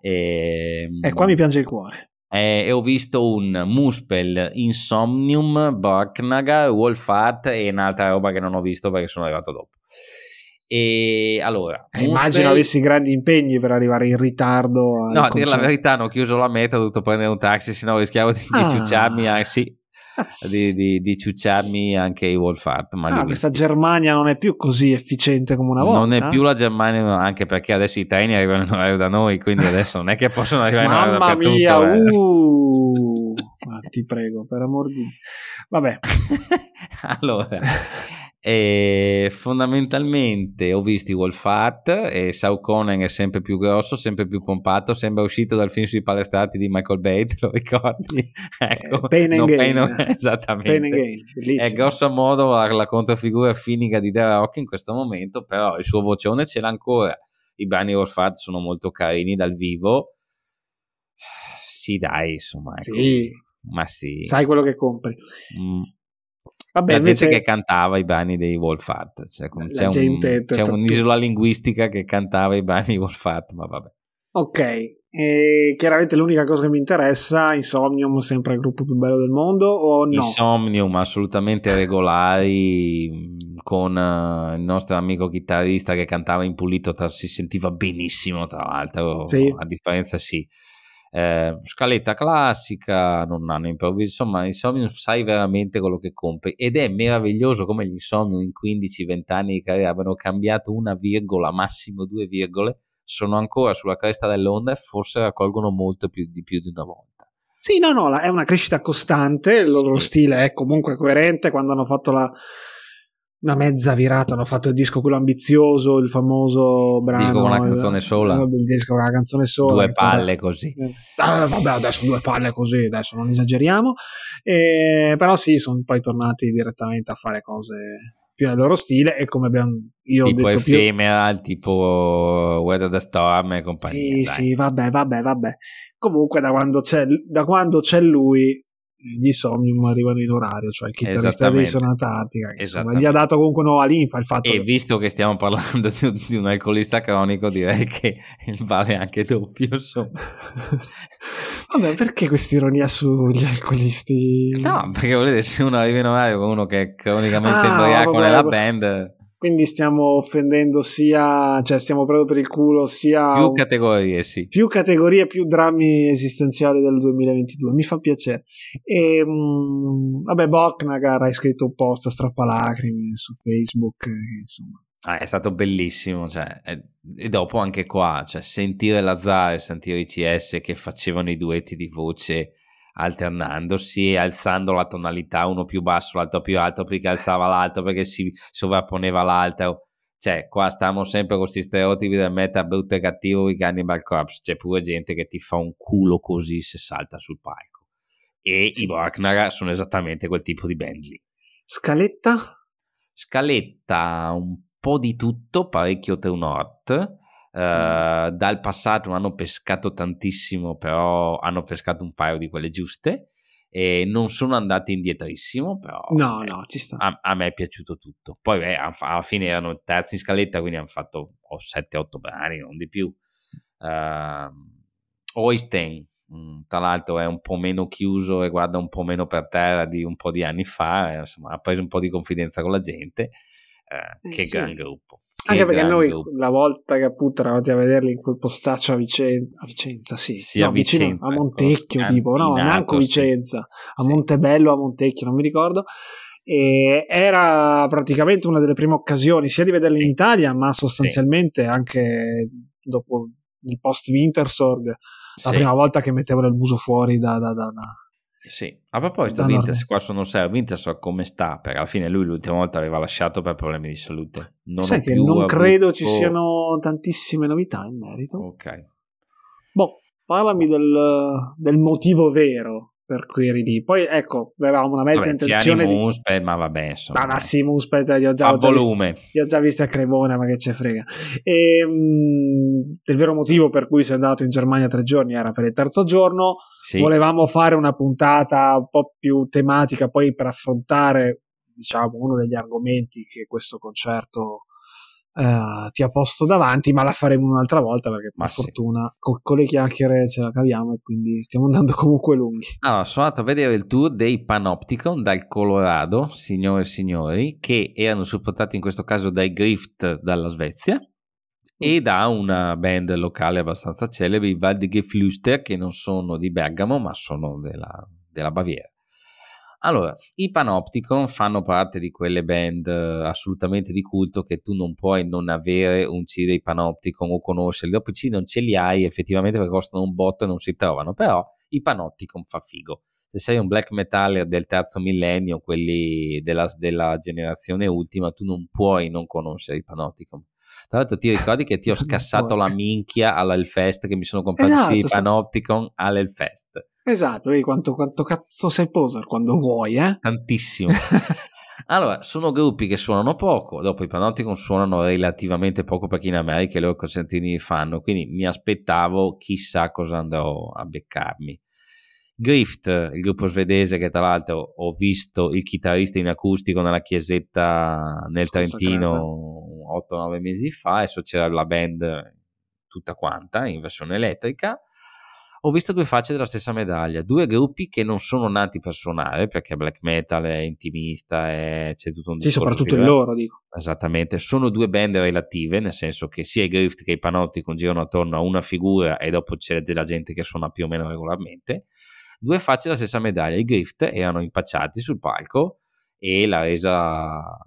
E, e qua mi piange il cuore eh, e ho visto un Muspel, Insomnium, Barknaga, Wolfat e un'altra roba che non ho visto perché sono arrivato dopo. E allora, eh, immagino avessi grandi impegni per arrivare in ritardo. No, a dire la verità, hanno chiuso la meta, ho dovuto prendere un taxi, sennò rischiavo di, ah. di ciucciarmi. Eh, sì, di, di, di, ciucciarmi anche i Wolfart. Ma ah, questa Germania non è più così efficiente come una volta. Non è più la Germania, anche perché adesso i treni arrivano in orario da noi, quindi adesso non è che possono arrivare in orario Mamma mia, uh, ma ti prego, per amor di... Vabbè. allora... E fondamentalmente ho visto i Wolfat e Saukonen è sempre più grosso, sempre più pompato, sembra uscito dal film sui palestrati di Michael Bay, te lo ricordi? ecco, eh, Pain and. Pain, esattamente. Pain and Gain, è grosso modo la, controfigura finica di The Rock in questo momento, però il suo vocione ce l'ha ancora. I brani Wolfat sono molto carini dal vivo. Sì, dai, insomma, ecco. sì. ma sì. Sai quello che compri. Mm. Vabbè, la gente che cantava i brani dei Wolfat, cioè, c'è, un, c'è un'isola linguistica che cantava i brani di Wolfat, ma vabbè. Ok, e chiaramente l'unica cosa che mi interessa, Insomnium sempre il gruppo più bello del mondo o no? Insomnium assolutamente regolari con uh, il nostro amico chitarrista che cantava in pulito, si sentiva benissimo tra l'altro, sì. a differenza sì eh, scaletta classica, non hanno improvviso, insomma, Insomnium sai veramente quello che compri ed è meraviglioso come gli Insomnium in 15-20 anni di carriera abbiano cambiato una virgola, massimo due virgole, sono ancora sulla cresta dell'onda e forse raccolgono molto più di più di una volta. Sì, no, no, è una crescita costante, il loro sì. stile è comunque coerente quando hanno fatto la una mezza virata. Hanno fatto il disco quello ambizioso, il famoso brano. Il disco con la canzone sola. Il disco con la canzone sola. Due palle poi, così. Eh, vabbè, adesso due palle così, adesso non esageriamo. Eh, però sì, sono poi tornati direttamente a fare cose più nel loro stile e come abbiamo io tipo ho detto Ephemeral, più... tipo Weather the Storm e compagnia. Sì, dai. sì, vabbè, vabbè, vabbè. Comunque da quando c'è, da quando c'è lui gli Somnium arrivano in orario, cioè il chitarrista dei Sonata Artica, insomma, gli ha dato comunque nuova linfa il fatto e che... visto che stiamo parlando di, di, un alcolista cronico direi che vale anche doppio insomma. Vabbè perché questa ironia sugli alcolisti? No perché volete se uno arriva in orario con uno che è cronicamente ah, ubriaco nella band quindi stiamo offendendo sia, cioè stiamo proprio per il culo sia... Più categorie, sì. Più categorie, più drammi esistenziali del 2022, mi fa piacere. E, mh, mm, vabbè, Boknagar hai scritto un post a strappalacrime su Facebook, insomma. Ah, è stato bellissimo, cioè, e dopo anche qua, cioè, sentire Lazzaro, sentire i CS che facevano i duetti di voce alternandosi e alzando la tonalità, uno più basso, l'altro più alto, perché alzava l'alto, perché si sovrapponeva l'altro. Cioè, qua stiamo sempre con questi stereotipi del meta brutto e cattivo di Cannibal Corpse. C'è pure gente che ti fa un culo così se salta sul palco. E sì. i Wagner sono esattamente quel tipo di band lì. Scaletta? Scaletta, un po' di tutto, parecchio True North Uh, dal passato non hanno pescato tantissimo, però hanno pescato un paio di quelle giuste e non sono andati indietrissimo, però no, no, ci sta. A, a, me è piaciuto tutto. Poi beh, alla fine erano terzi in scaletta, quindi hanno fatto oh, 7-8 brani, non di più. Uh, Oystein, mm, tra l'altro, è un po' meno chiuso e guarda un po' meno per terra di un po' di anni fa, eh, insomma, ha preso un po' di confidenza con la gente. Uh, che sì. gran gruppo. Anche perché noi la volta che appunto eravamo a vederli in quel postaccio a Vicenza, a Vicenza sì, sì no, a, Vicenza, a Montecchio tipo, no, neanche Vicenza, a sì. Montebello, a Montecchio, non mi ricordo. E era praticamente una delle prime occasioni sia di vederli in Italia, ma sostanzialmente anche dopo il post Wintersorg la prima volta che mettevano il muso fuori da, da, da, da sì, a proposito, Winters, qua sono serio, Winters come sta? Perché alla fine lui l'ultima volta aveva lasciato per problemi di salute. Non Sai che non avuto... credo ci siano tantissime novità in merito. Ok. Boh, parlami del, del motivo vero per eri lì. Poi ecco, avevamo una mezza vabbè, intenzione di... Muspet, ma vabbè, insomma. Ma, ma sì, Muspet, io ho già, ho già volume. Visto, io ho già visto a Cremona, ma che ce frega. E, mh, mm, il vero motivo per cui sei andato in Germania tre giorni era per il terzo giorno. Sì. Volevamo fare una puntata un po' più tematica poi per affrontare, diciamo, uno degli argomenti che questo concerto uh, ti ha posto davanti, ma la faremo un'altra volta perché per sì. fortuna con, con, le chiacchiere ce la caviamo e quindi stiamo andando comunque lunghi. Allora, sono andato a vedere il tour dei Panopticon dal Colorado, signore e signori, che erano supportati in questo caso dai Grift dalla Svezia e da una band locale abbastanza celebre, i Waldige Flüster, che non sono di Bergamo ma sono della, della Baviera. Allora, i Panopticon fanno parte di quelle band eh, assolutamente di culto che tu non puoi non avere un C dei Panopticon o conoscerli. Dopo i C non ce li hai effettivamente perché costano un botto e non si trovano, però i Panopticon fa figo. Se sei un black metaller del terzo millennio, quelli della, della generazione ultima, tu non puoi non conoscere i Panopticon. Tra l'altro ti ricordi che ti ho scassato la minchia all'Elfest che mi sono comprato esatto, i Panopticon all'Elfest. Esatto, vedi quanto, quanto cazzo sei poser quando vuoi, eh? Tantissimo. Allora, sono gruppi che suonano poco, dopo i Panopticon suonano relativamente poco perché in America i loro concertini fanno, quindi mi aspettavo chissà cosa andrò a beccarmi. Grift, il gruppo svedese che tra l'altro ho visto il chitarrista in acustico nella chiesetta nel Scusa Trentino 8-9 mesi fa, adesso c'era la band tutta quanta in versione elettrica ho visto due facce della stessa medaglia, due gruppi che non sono nati per suonare, perché black metal è intimista, e c'è tutto un discorso. Sì, soprattutto il loro, dico. Esattamente, sono due band relative, nel senso che sia i Grift che i Panopticon girano attorno a una figura e dopo c'è della gente che suona più o meno regolarmente. Due facce della stessa medaglia, i Grift erano impacciati sul palco e la resa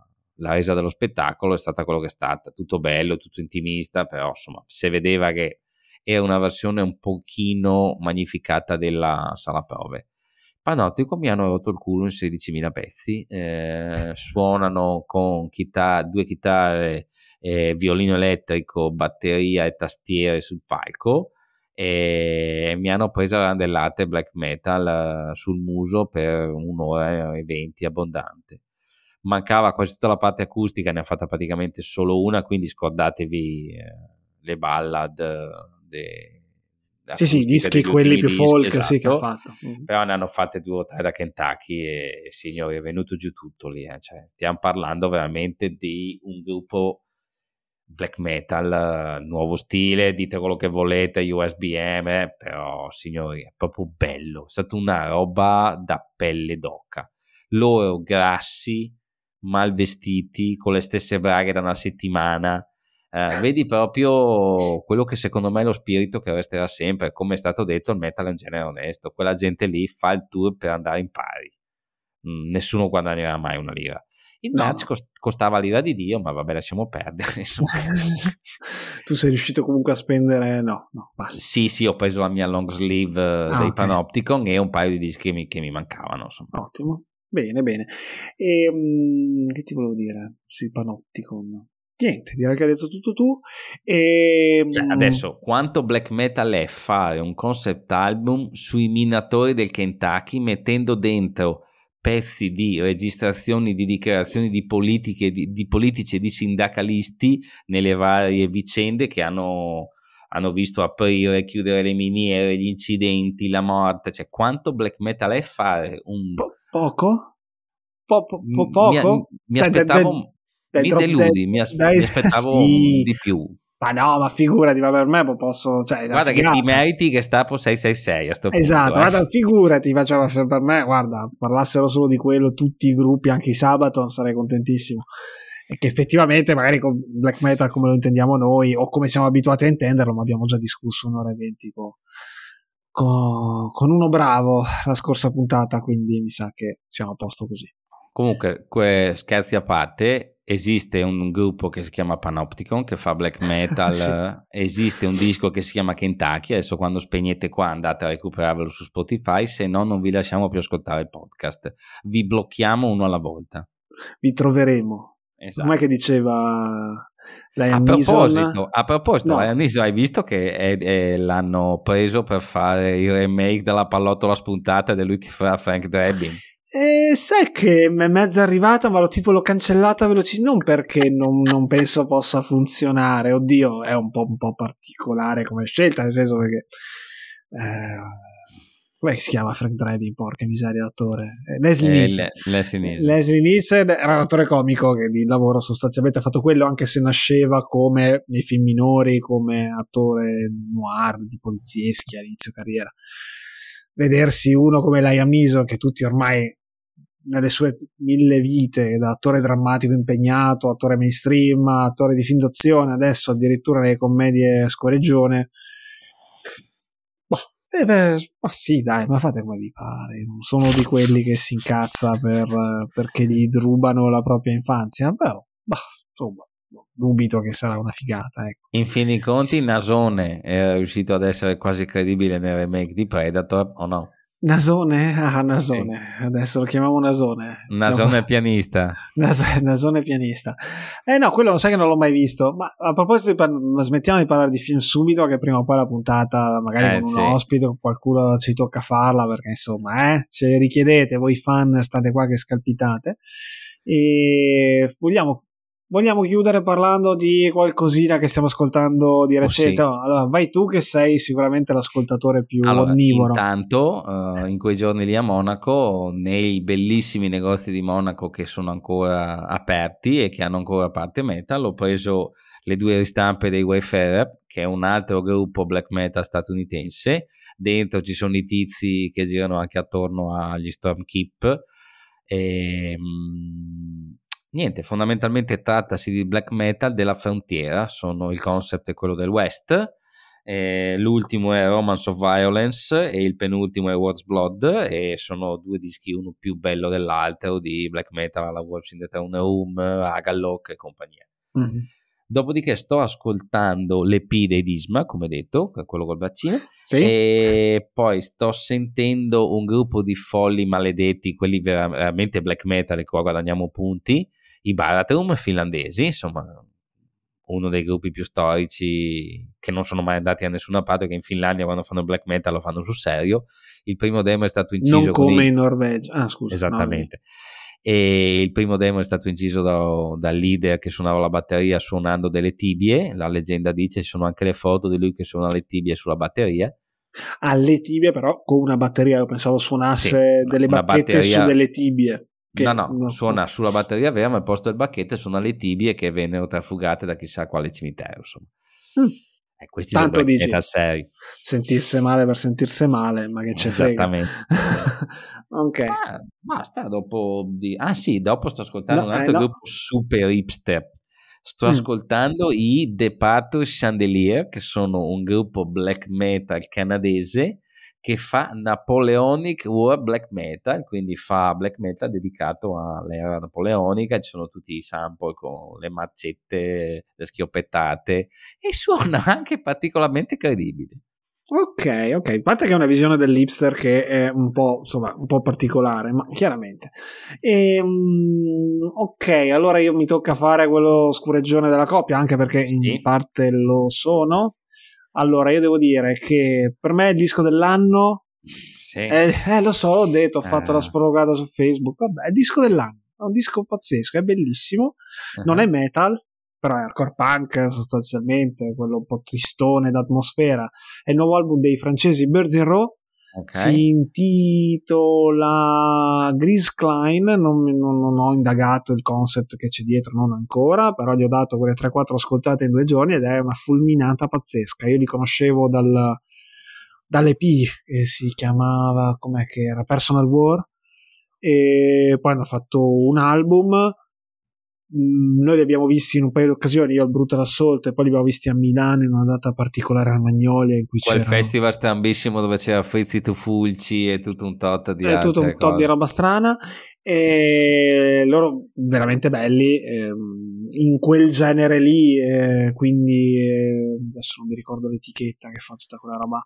la resa dello spettacolo è stata quello che è stata, tutto bello, tutto intimista, però insomma, si vedeva che è una versione un pochino magnificata della sala prove. Panoptico mi hanno rotto il culo in 16.000 pezzi, eh, suonano con chitar- due chitarre, eh, violino elettrico, batteria e tastiere sul palco e mi hanno preso randellate black metal eh, sul muso per un'ora e venti abbondante. Mancava quasi tutta la parte acustica, ne ha fatta praticamente solo una, quindi scordatevi eh, le ballad de, sì, sì, dischi quelli più dischi, folk esatto, sì, che ha esatto. fatto. Mm-hmm. Però ne hanno fatte due o tre da Kentucky e signori è venuto giù tutto lì. Eh. Cioè, stiamo parlando veramente di un gruppo black metal, nuovo stile, dite quello che volete, USBM, eh, però signori è proprio bello, è stata una roba da pelle d'oca. Loro grassi, mal vestiti, con le stesse braghe da una settimana, eh, vedi proprio quello che secondo me è lo spirito che resterà sempre, come è stato detto, il metal è un genere onesto, quella gente lì fa il tour per andare in pari, mm, nessuno guadagnerà mai una lira. Il no. cost- costava l'ira di Dio, ma vabbè, lasciamo perdere. tu sei riuscito comunque a spendere? No, no, basta. Sì, sì, ho preso la mia long sleeve ah, dei okay. Panopticon e un paio di dischi che mi, che mi mancavano. Insomma. Ottimo. Bene, bene. E, um, che ti volevo dire sui Panopticon? Niente, direi che hai detto tutto tu. E... Cioè, adesso, quanto black metal è fare un concept album sui minatori del Kentucky mettendo dentro pezzi di registrazioni di dichiarazioni di, politiche, di, di politici e di sindacalisti nelle varie vicende che hanno, hanno visto aprire, chiudere le miniere, gli incidenti, la morte, cioè quanto black metal è fare un... Po- poco? Po- po- poco? Mi, mi aspettavo mi deludi, mi, as- dai, mi aspettavo sì. di più. Ma no, ma figurati, ma per me posso. Cioè, guarda che ti meriti che Stapo 666 a sto punto. Esatto, eh. guarda, figurati, ma cioè, per me, guarda, parlassero solo di quello tutti i gruppi, anche i sabato, sarei contentissimo. E che effettivamente, magari con black metal come lo intendiamo noi, o come siamo abituati a intenderlo, ma abbiamo già discusso un'ora e venti con, con, con uno bravo la scorsa puntata, quindi mi sa che siamo a posto così. Comunque, que- scherzi a parte, esiste un gruppo che si chiama Panopticon che fa black metal, sì. esiste un disco che si chiama Kentucky, adesso quando spegnete qua andate a recuperarlo su Spotify, se no non vi lasciamo più ascoltare il podcast, vi blocchiamo uno alla volta. Vi troveremo. Esatto. Com'è che diceva a proposito, a proposito, no. Neeson, hai visto che è, è, l'hanno preso per fare il remake della pallottola spuntata di lui che fa Frank Drebin? E sai che è mezza arrivata, ma lo tipo l'ho cancellata veloce, non perché non, non, penso possa funzionare, oddio, è un po', un po', particolare come scelta, nel senso perché... Eh, come si chiama Frank Driving? Porca miseria, l'attore. Eh, Leslie eh, Nielsen. Le, Leslie Nielsen. Leslie Nielsen era un attore comico che di lavoro sostanzialmente ha fatto quello, anche se nasceva come nei film minori, come attore noir di polizieschi all'inizio carriera. Vedersi uno come Liam Neeson, che tutti ormai nelle sue mille vite, da attore drammatico impegnato, attore mainstream, attore di film d'azione, adesso addirittura nelle commedie scoreggione eh beh, ma sì, dai, ma fate come vi pare. Non sono di quelli che si incazza per, perché gli rubano la propria infanzia. Beh, bah, insomma, dubito che sarà una figata. Ecco. In fin dei conti, Nasone è riuscito ad essere quasi credibile nel remake di Predator, o no? Nasone? Ah, Nasone. Sì. Adesso lo chiamiamo Nasone. Nasone Siamo... pianista. Nas- Nasone pianista. Eh no, quello non sai che non l'ho mai visto. Ma a proposito, di par- smettiamo di parlare di film subito, che prima o poi la puntata, magari eh, con sì. un ospite o qualcuno ci tocca farla, perché insomma, eh, ce le richiedete, voi fan state qua che scalpitate. E vogliamo Vogliamo chiudere parlando di qualcosina che stiamo ascoltando di recente? Oh, sì. Allora, vai tu che sei sicuramente l'ascoltatore più allora, onnivoro. Intanto, uh, in quei giorni lì a Monaco, nei bellissimi negozi di Monaco che sono ancora aperti e che hanno ancora parte metal, ho preso le due ristampe dei Wayfarer, che è un altro gruppo black metal statunitense. Dentro ci sono i tizi che girano anche attorno agli Stormkeep. E, um, niente, fondamentalmente trattasi di black metal della frontiera, sono, il concept è quello del West. Eh, l'ultimo è Romance of Violence e il penultimo è What's Blood e sono due dischi uno più bello dell'altro di black metal alla Wolves in the Throne Room, Agallock e compagnia. Mm-hmm. Dopodiché sto ascoltando l'EP dei Disma, come detto, quello col bacino, sì. e poi sto sentendo un gruppo di folli maledetti, quelli veramente black metal, e qua guadagniamo punti, i Baratheon finlandesi, insomma uno dei gruppi più storici che non sono mai andati a nessuna parte, che in Finlandia quando fanno black metal lo fanno sul serio. Il primo demo è stato inciso... Non come i... in Norvegia. Ah, scusa. Esattamente. No. E il primo demo è stato inciso da, dal leader che suonava la batteria suonando delle tibie. La leggenda dice ci sono anche le foto di lui che suona le tibie sulla batteria. Alle tibie, però con una batteria, io pensavo suonasse sì, delle bacchette batteria... su delle tibie. No, no, non... suona sulla batteria vera, ma al posto del bacchetto suona le tibie che vennero trafugate da chissà quale cimitero. Insomma. Mm. Eh, questi Tanto dici, sentirsi male per sentirsi male, ma che c'è Esattamente. ok. Ah, basta dopo di... Ah sì, dopo sto ascoltando no, un altro eh, no. gruppo super hipster. Sto mm. ascoltando i The Patrol Chandelier, che sono un gruppo black metal canadese che fa Napoleonic War Black Metal, quindi fa black metal dedicato all'era napoleonica, ci sono tutti i sample con le mazzette, le schioppettate e suona anche particolarmente credibile. Ok, ok, a parte che è una visione dell'hipster che è un po', insomma, un po' particolare, ma chiaramente. E, um, ok, allora io mi tocca fare quello scureggione della coppia, anche perché sì. in parte lo sono. Allora, io devo dire che per me il disco dell'anno. Sì. È, eh, lo so, l'ho detto, ho fatto eh. la sprologata su Facebook. Vabbè, è il disco dell'anno. È un disco pazzesco, è bellissimo. Uh-huh. Non è metal, però è hardcore punk sostanzialmente, quello un po' tristone d'atmosfera. È il nuovo album dei francesi Birds in Row. Okay. Si intitola Grease Klein. Non, non, non, ho indagato il concept che c'è dietro, non ancora, però gli ho dato quelle 3-4 ascoltate in due giorni ed è una fulminata pazzesca. Io li conoscevo dal, dall'EP che si chiamava com'è che era Personal War e poi hanno fatto un album noi li abbiamo visti in un paio di occasioni, io al Brutal Assault e poi li abbiamo visti a Milano in una data particolare al Magnolia in cui Quel c'era... festival strambissimo dove c'era Frizzi Tufulci e tutto un tot di e tutto un tot di roba strana. E loro veramente belli ehm, in quel genere lì, eh, quindi eh, adesso non mi ricordo l'etichetta che fa tutta quella roba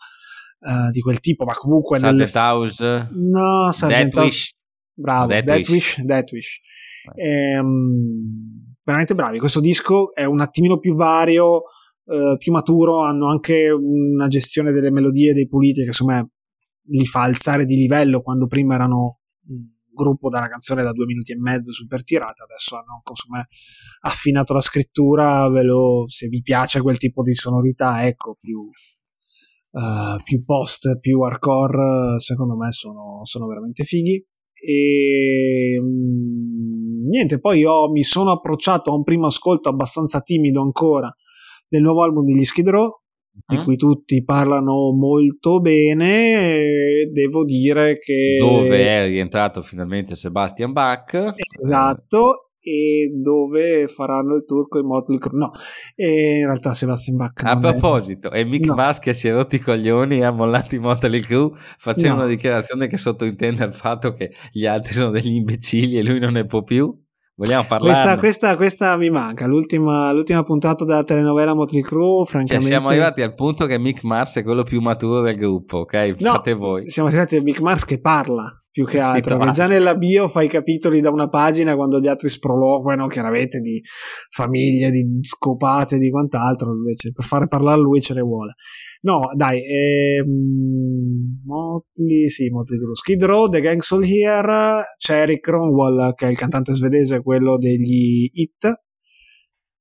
uh, di quel tipo, ma comunque Sargent nelle... House, no, Sargent Death Wish, bravo, Death, Death Wish, Death Wish. Ehm, veramente bravi. Questo disco è un attimino più vario, eh, più maturo, hanno anche una gestione delle melodie dei puliti che insomma li fa alzare di livello quando prima erano un gruppo da una canzone da due minuti e mezzo super tirata, adesso hanno insomma affinato la scrittura, ve lo, se vi piace quel tipo di sonorità, ecco, più, uh, più post, più hardcore, secondo me sono, sono veramente fighi. E mm, niente, poi io mi sono approcciato a un primo ascolto abbastanza timido ancora del nuovo album degli Skid Row, di mm. cui tutti parlano molto bene. Devo dire che. Dove è rientrato finalmente Sebastian Bach. Esatto, e dove faranno il tour con i Motley Crue. No, e in realtà Sebastian Bach. A proposito, è, Mick no. Che si è rotti i coglioni e ha mollato i Motley Crue facendo no. una dichiarazione che sottointende il fatto che gli altri sono degli imbecilli e lui non ne può più. Vogliamo parlare? Questa, questa, questa, mi manca. L'ultima, l'ultima, puntata della telenovela Motley Crue, francamente. Cioè, siamo arrivati al punto che Mick Mars è quello più maturo del gruppo, ok? No, Fate voi. Siamo arrivati a Mick Mars che parla più che altro. Che già nella bio fai capitoli da una pagina quando gli altri sproloquano, chiaramente di famiglie, di scopate, di quant'altro. Invece per fare parlare lui ce ne vuole. No, dai, ehm, Motley, sì, Motley Crue, Skid Row, The Gang Soul Here, c'è Eric Cronwall, che è il cantante svedese, quello degli Hit.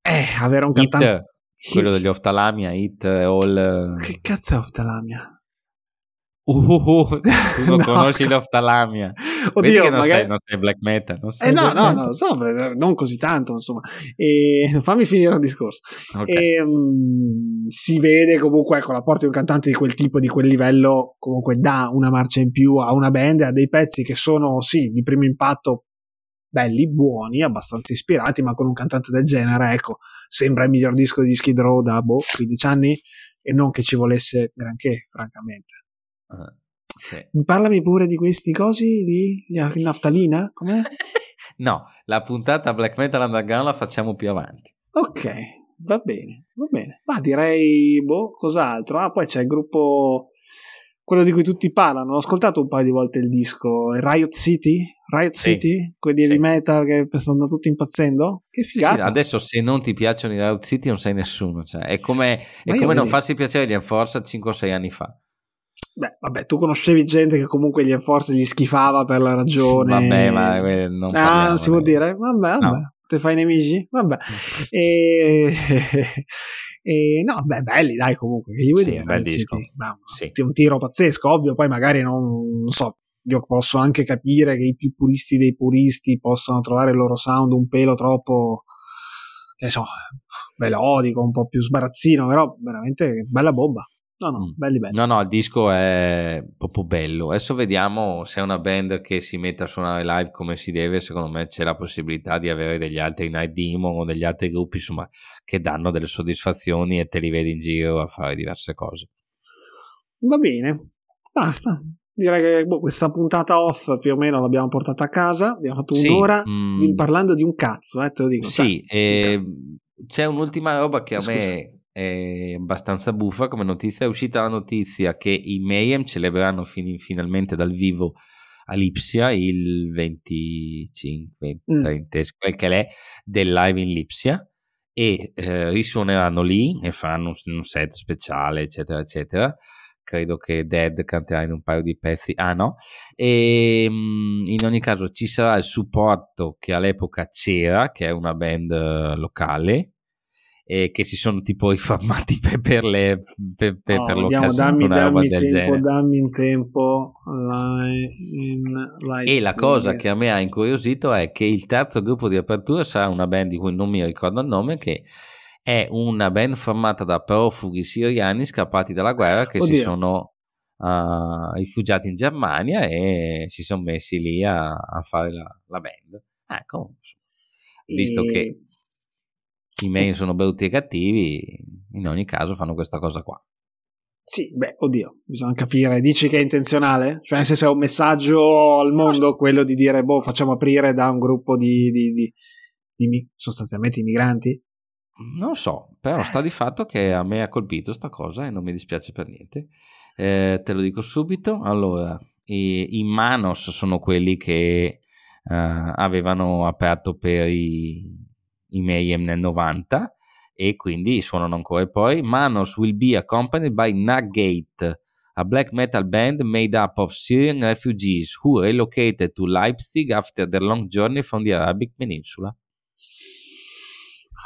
Eh, avere un cantante... Hit, quello degli Oftalamia, Hit, All... Che cazzo è Oftalamia? Uh, tu non no, conosci l'oftalamia. Oddio, non, magari... sei, non sei black metal. Non sei eh, no, no, no, so, non così tanto, insomma. E, fammi finire il discorso. Okay. E, um, si vede comunque, ecco, la porta di un cantante di quel tipo, di quel livello, comunque dà una marcia in più a una band, a dei pezzi che sono, sì, di primo impatto belli, buoni, abbastanza ispirati, ma con un cantante del genere, ecco, sembra il miglior disco di Skid Row da, boh, 15 anni, e non che ci volesse granché, francamente. Uh, sì. Parlami pure di questi cosi di naftalina? Com'è? no, la puntata Black Metal Underground la facciamo più avanti. Ok, va bene, va bene. Ma direi, boh, cos'altro? Ah, poi c'è il gruppo, quello di cui tutti parlano. Ho ascoltato un paio di volte il disco, Riot City? Riot sì, City? Quelli sì. di metal che stanno tutti impazzendo? Che figata. Sì, adesso se non ti piacciono i Riot City non sei nessuno. Cioè, è come, è come non farsi piacere gli Enforcer 5 o 6 anni fa. Beh, vabbè, tu conoscevi gente che comunque gli Enforcer gli schifava per la ragione. Vabbè, ma eh, non Ah, non si può dire? Vabbè, vabbè. No. Te fai nemici? Vabbè. e... e... no, beh, belli, dai, comunque, che gli vuoi sì, dire? Disco. Sì. Un tiro pazzesco, ovvio, poi magari non, non so, io posso anche capire che i più puristi dei puristi possano trovare il loro sound un pelo troppo che so, melodico, un po' più sbarazzino, però veramente bella bomba. No, no, mm. belli belli. No, no, il disco è proprio bello. Adesso vediamo se è una band che si mette a suonare live come si deve. Secondo me c'è la possibilità di avere degli altri Night Demon o degli altri gruppi, insomma, che danno delle soddisfazioni e te li vedi in giro a fare diverse cose. Va bene, basta. Direi che boh, questa puntata off più o meno l'abbiamo portata a casa. Abbiamo fatto un'ora sì, mm, parlando di un cazzo, eh, te lo dico. Sì, eh, c'è un'ultima roba che a Scusa. me è abbastanza buffa come notizia. È uscita la notizia che i Mayhem celebreranno fin- finalmente dal vivo a Lipsia il 25, 30, mm. quel che è, del live in Lipsia e eh, risuoneranno lì e faranno un, un set speciale, eccetera, eccetera credo che Dead canterà in un paio di pezzi. Ah no? E ehm, in ogni caso ci sarà il supporto che all'epoca c'era, che è una band locale, eh, che si sono tipo riformati per, per, le, per, per, oh, per vediamo, dammi, dammi tempo, genere. dammi in tempo in e la cosa che a me ha incuriosito è che il terzo gruppo di apertura sarà una band di cui non mi ricordo il nome che è una band formata da profughi siriani scappati dalla guerra che Oddio. si sono uh, rifugiati in Germania e si sono messi lì a, a fare la, la band ecco visto e... che i mail sono brutti e cattivi, in ogni caso fanno questa cosa qua. Sì, beh, oddio, bisogna capire. Dici che è intenzionale? Cioè, nel senso è un messaggio al mondo quello di dire, boh, facciamo aprire da un gruppo di, di, di, di sostanzialmente immigranti? Non lo so, però sta di fatto che a me ha colpito sta cosa e non mi dispiace per niente. Eh, te lo dico subito. Allora, i, i Manos sono quelli che uh, avevano aperto per i, i Mayhem nel 90 e quindi suonano ancora. E poi Manos will be accompanied by Nugget, a black metal band made up of Syrian refugees who relocated to Leipzig after their long journey from the Arabic Peninsula.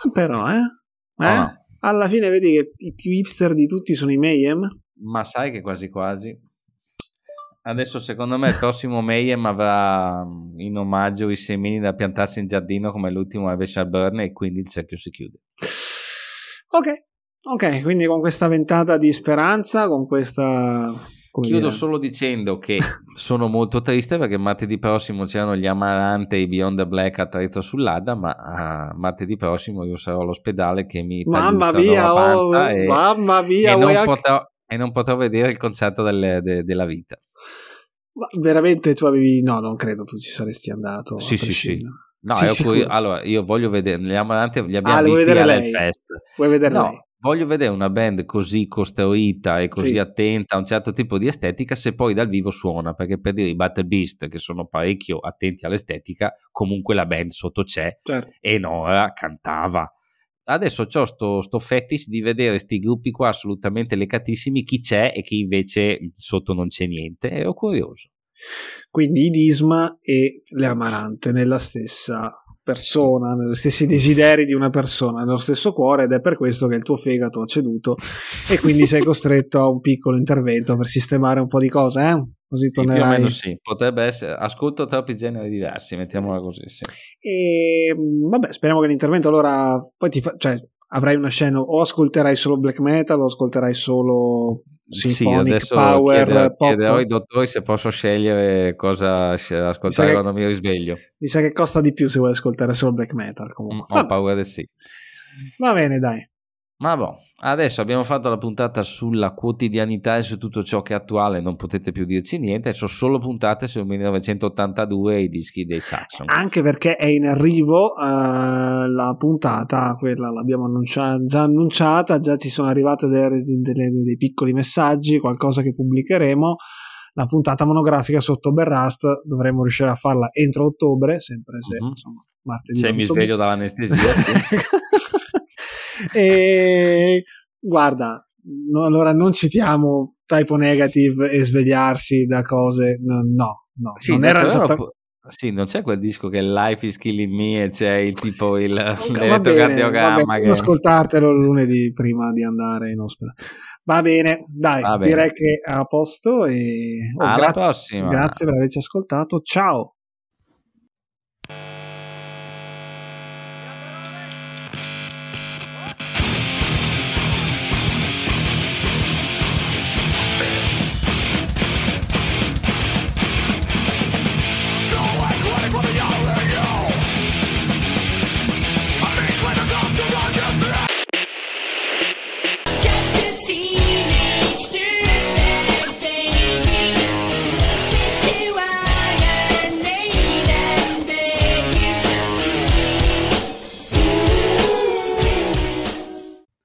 Ah, però, eh? eh? Oh. Alla fine vedi che i più hipster di tutti sono i Mayhem? Ma sai che quasi quasi. Adesso secondo me il prossimo Mayhem avrà mm, in omaggio i semini da piantarsi in giardino come l'ultimo Avesha Burn e quindi il cerchio si chiude. Ok, ok, quindi con questa ventata di speranza, con questa... Chiudo dire? solo dicendo che sono molto triste perché martedì prossimo c'erano gli Amarante e i Beyond the Black a Trezzo sull'Ada, ma uh, martedì prossimo io sarò all'ospedale che mi mamma mia, la panza oh, e, mamma mia, e, non potrò, e, non potrò, vedere il concerto delle, de, della vita. Ma veramente tu avevi... No, non credo tu ci saresti andato. Sì, sì, sì. No, sì, io, allora io voglio vedere, li abbiamo, li abbiamo ah, visti all'Hellfest. Vuoi vedere no, lei? Voglio vedere una band così costruita e così sì. attenta a un certo tipo di estetica se poi dal vivo suona, perché per dire i Battle Beast che sono parecchio attenti all'estetica, comunque la band sotto c'è certo. e Nora cantava. Adesso ho sto, sto fetish di vedere questi gruppi qua assolutamente lecatissimi, chi c'è e chi invece sotto non c'è niente, ero curioso. Quindi i Disma e le Amarante nella stessa persona, negli stessi desideri di una persona, nello stesso cuore ed è per questo che il tuo fegato ha ceduto e quindi sei costretto a un piccolo intervento per sistemare un po' di cose, eh? Così tornerai. Più o meno sì, potrebbe essere. Ascolto troppi generi diversi, mettiamola così. Sì. E vabbè, speriamo che l'intervento allora poi ti fa, cioè, avrai una scena o ascolterai solo black metal o ascolterai solo Symphonic sì, Power chiederò, chiederò ai dottori se posso scegliere cosa ascoltare mi quando che, mi risveglio. Mi sa che costa di più se vuoi ascoltare solo black metal. Comunque. Mm, ho paura di sì. Va bene, dai. Ma boh, adesso abbiamo fatto la puntata sulla quotidianità e su tutto ciò che è attuale, non potete più dirci niente, sono solo puntate sul 1982 e i dischi dei Saxon. Anche perché è in arrivo uh, la puntata, quella l'abbiamo annunciata, già annunciata, già ci sono dei, dei piccoli messaggi, qualcosa che pubblicheremo. La puntata monografica su October Rust dovremmo riuscire a farla entro ottobre, sempre se uh-huh. insomma, martedì. Se mi sveglio dall'anestesia, sì. e guarda, no, allora non citiamo typo negative e svegliarsi da cose, no, no, no sì, non era esattamente... Sì, non c'è quel disco che Life is Killing Me e c'è il tipo il elettrocardiogramma. Che... ascoltartelo lunedì prima di andare in ospedale. Va bene, dai, Va bene. direi che è a posto e oh, alla grazie, prossima. Grazie per averci ascoltato. Ciao.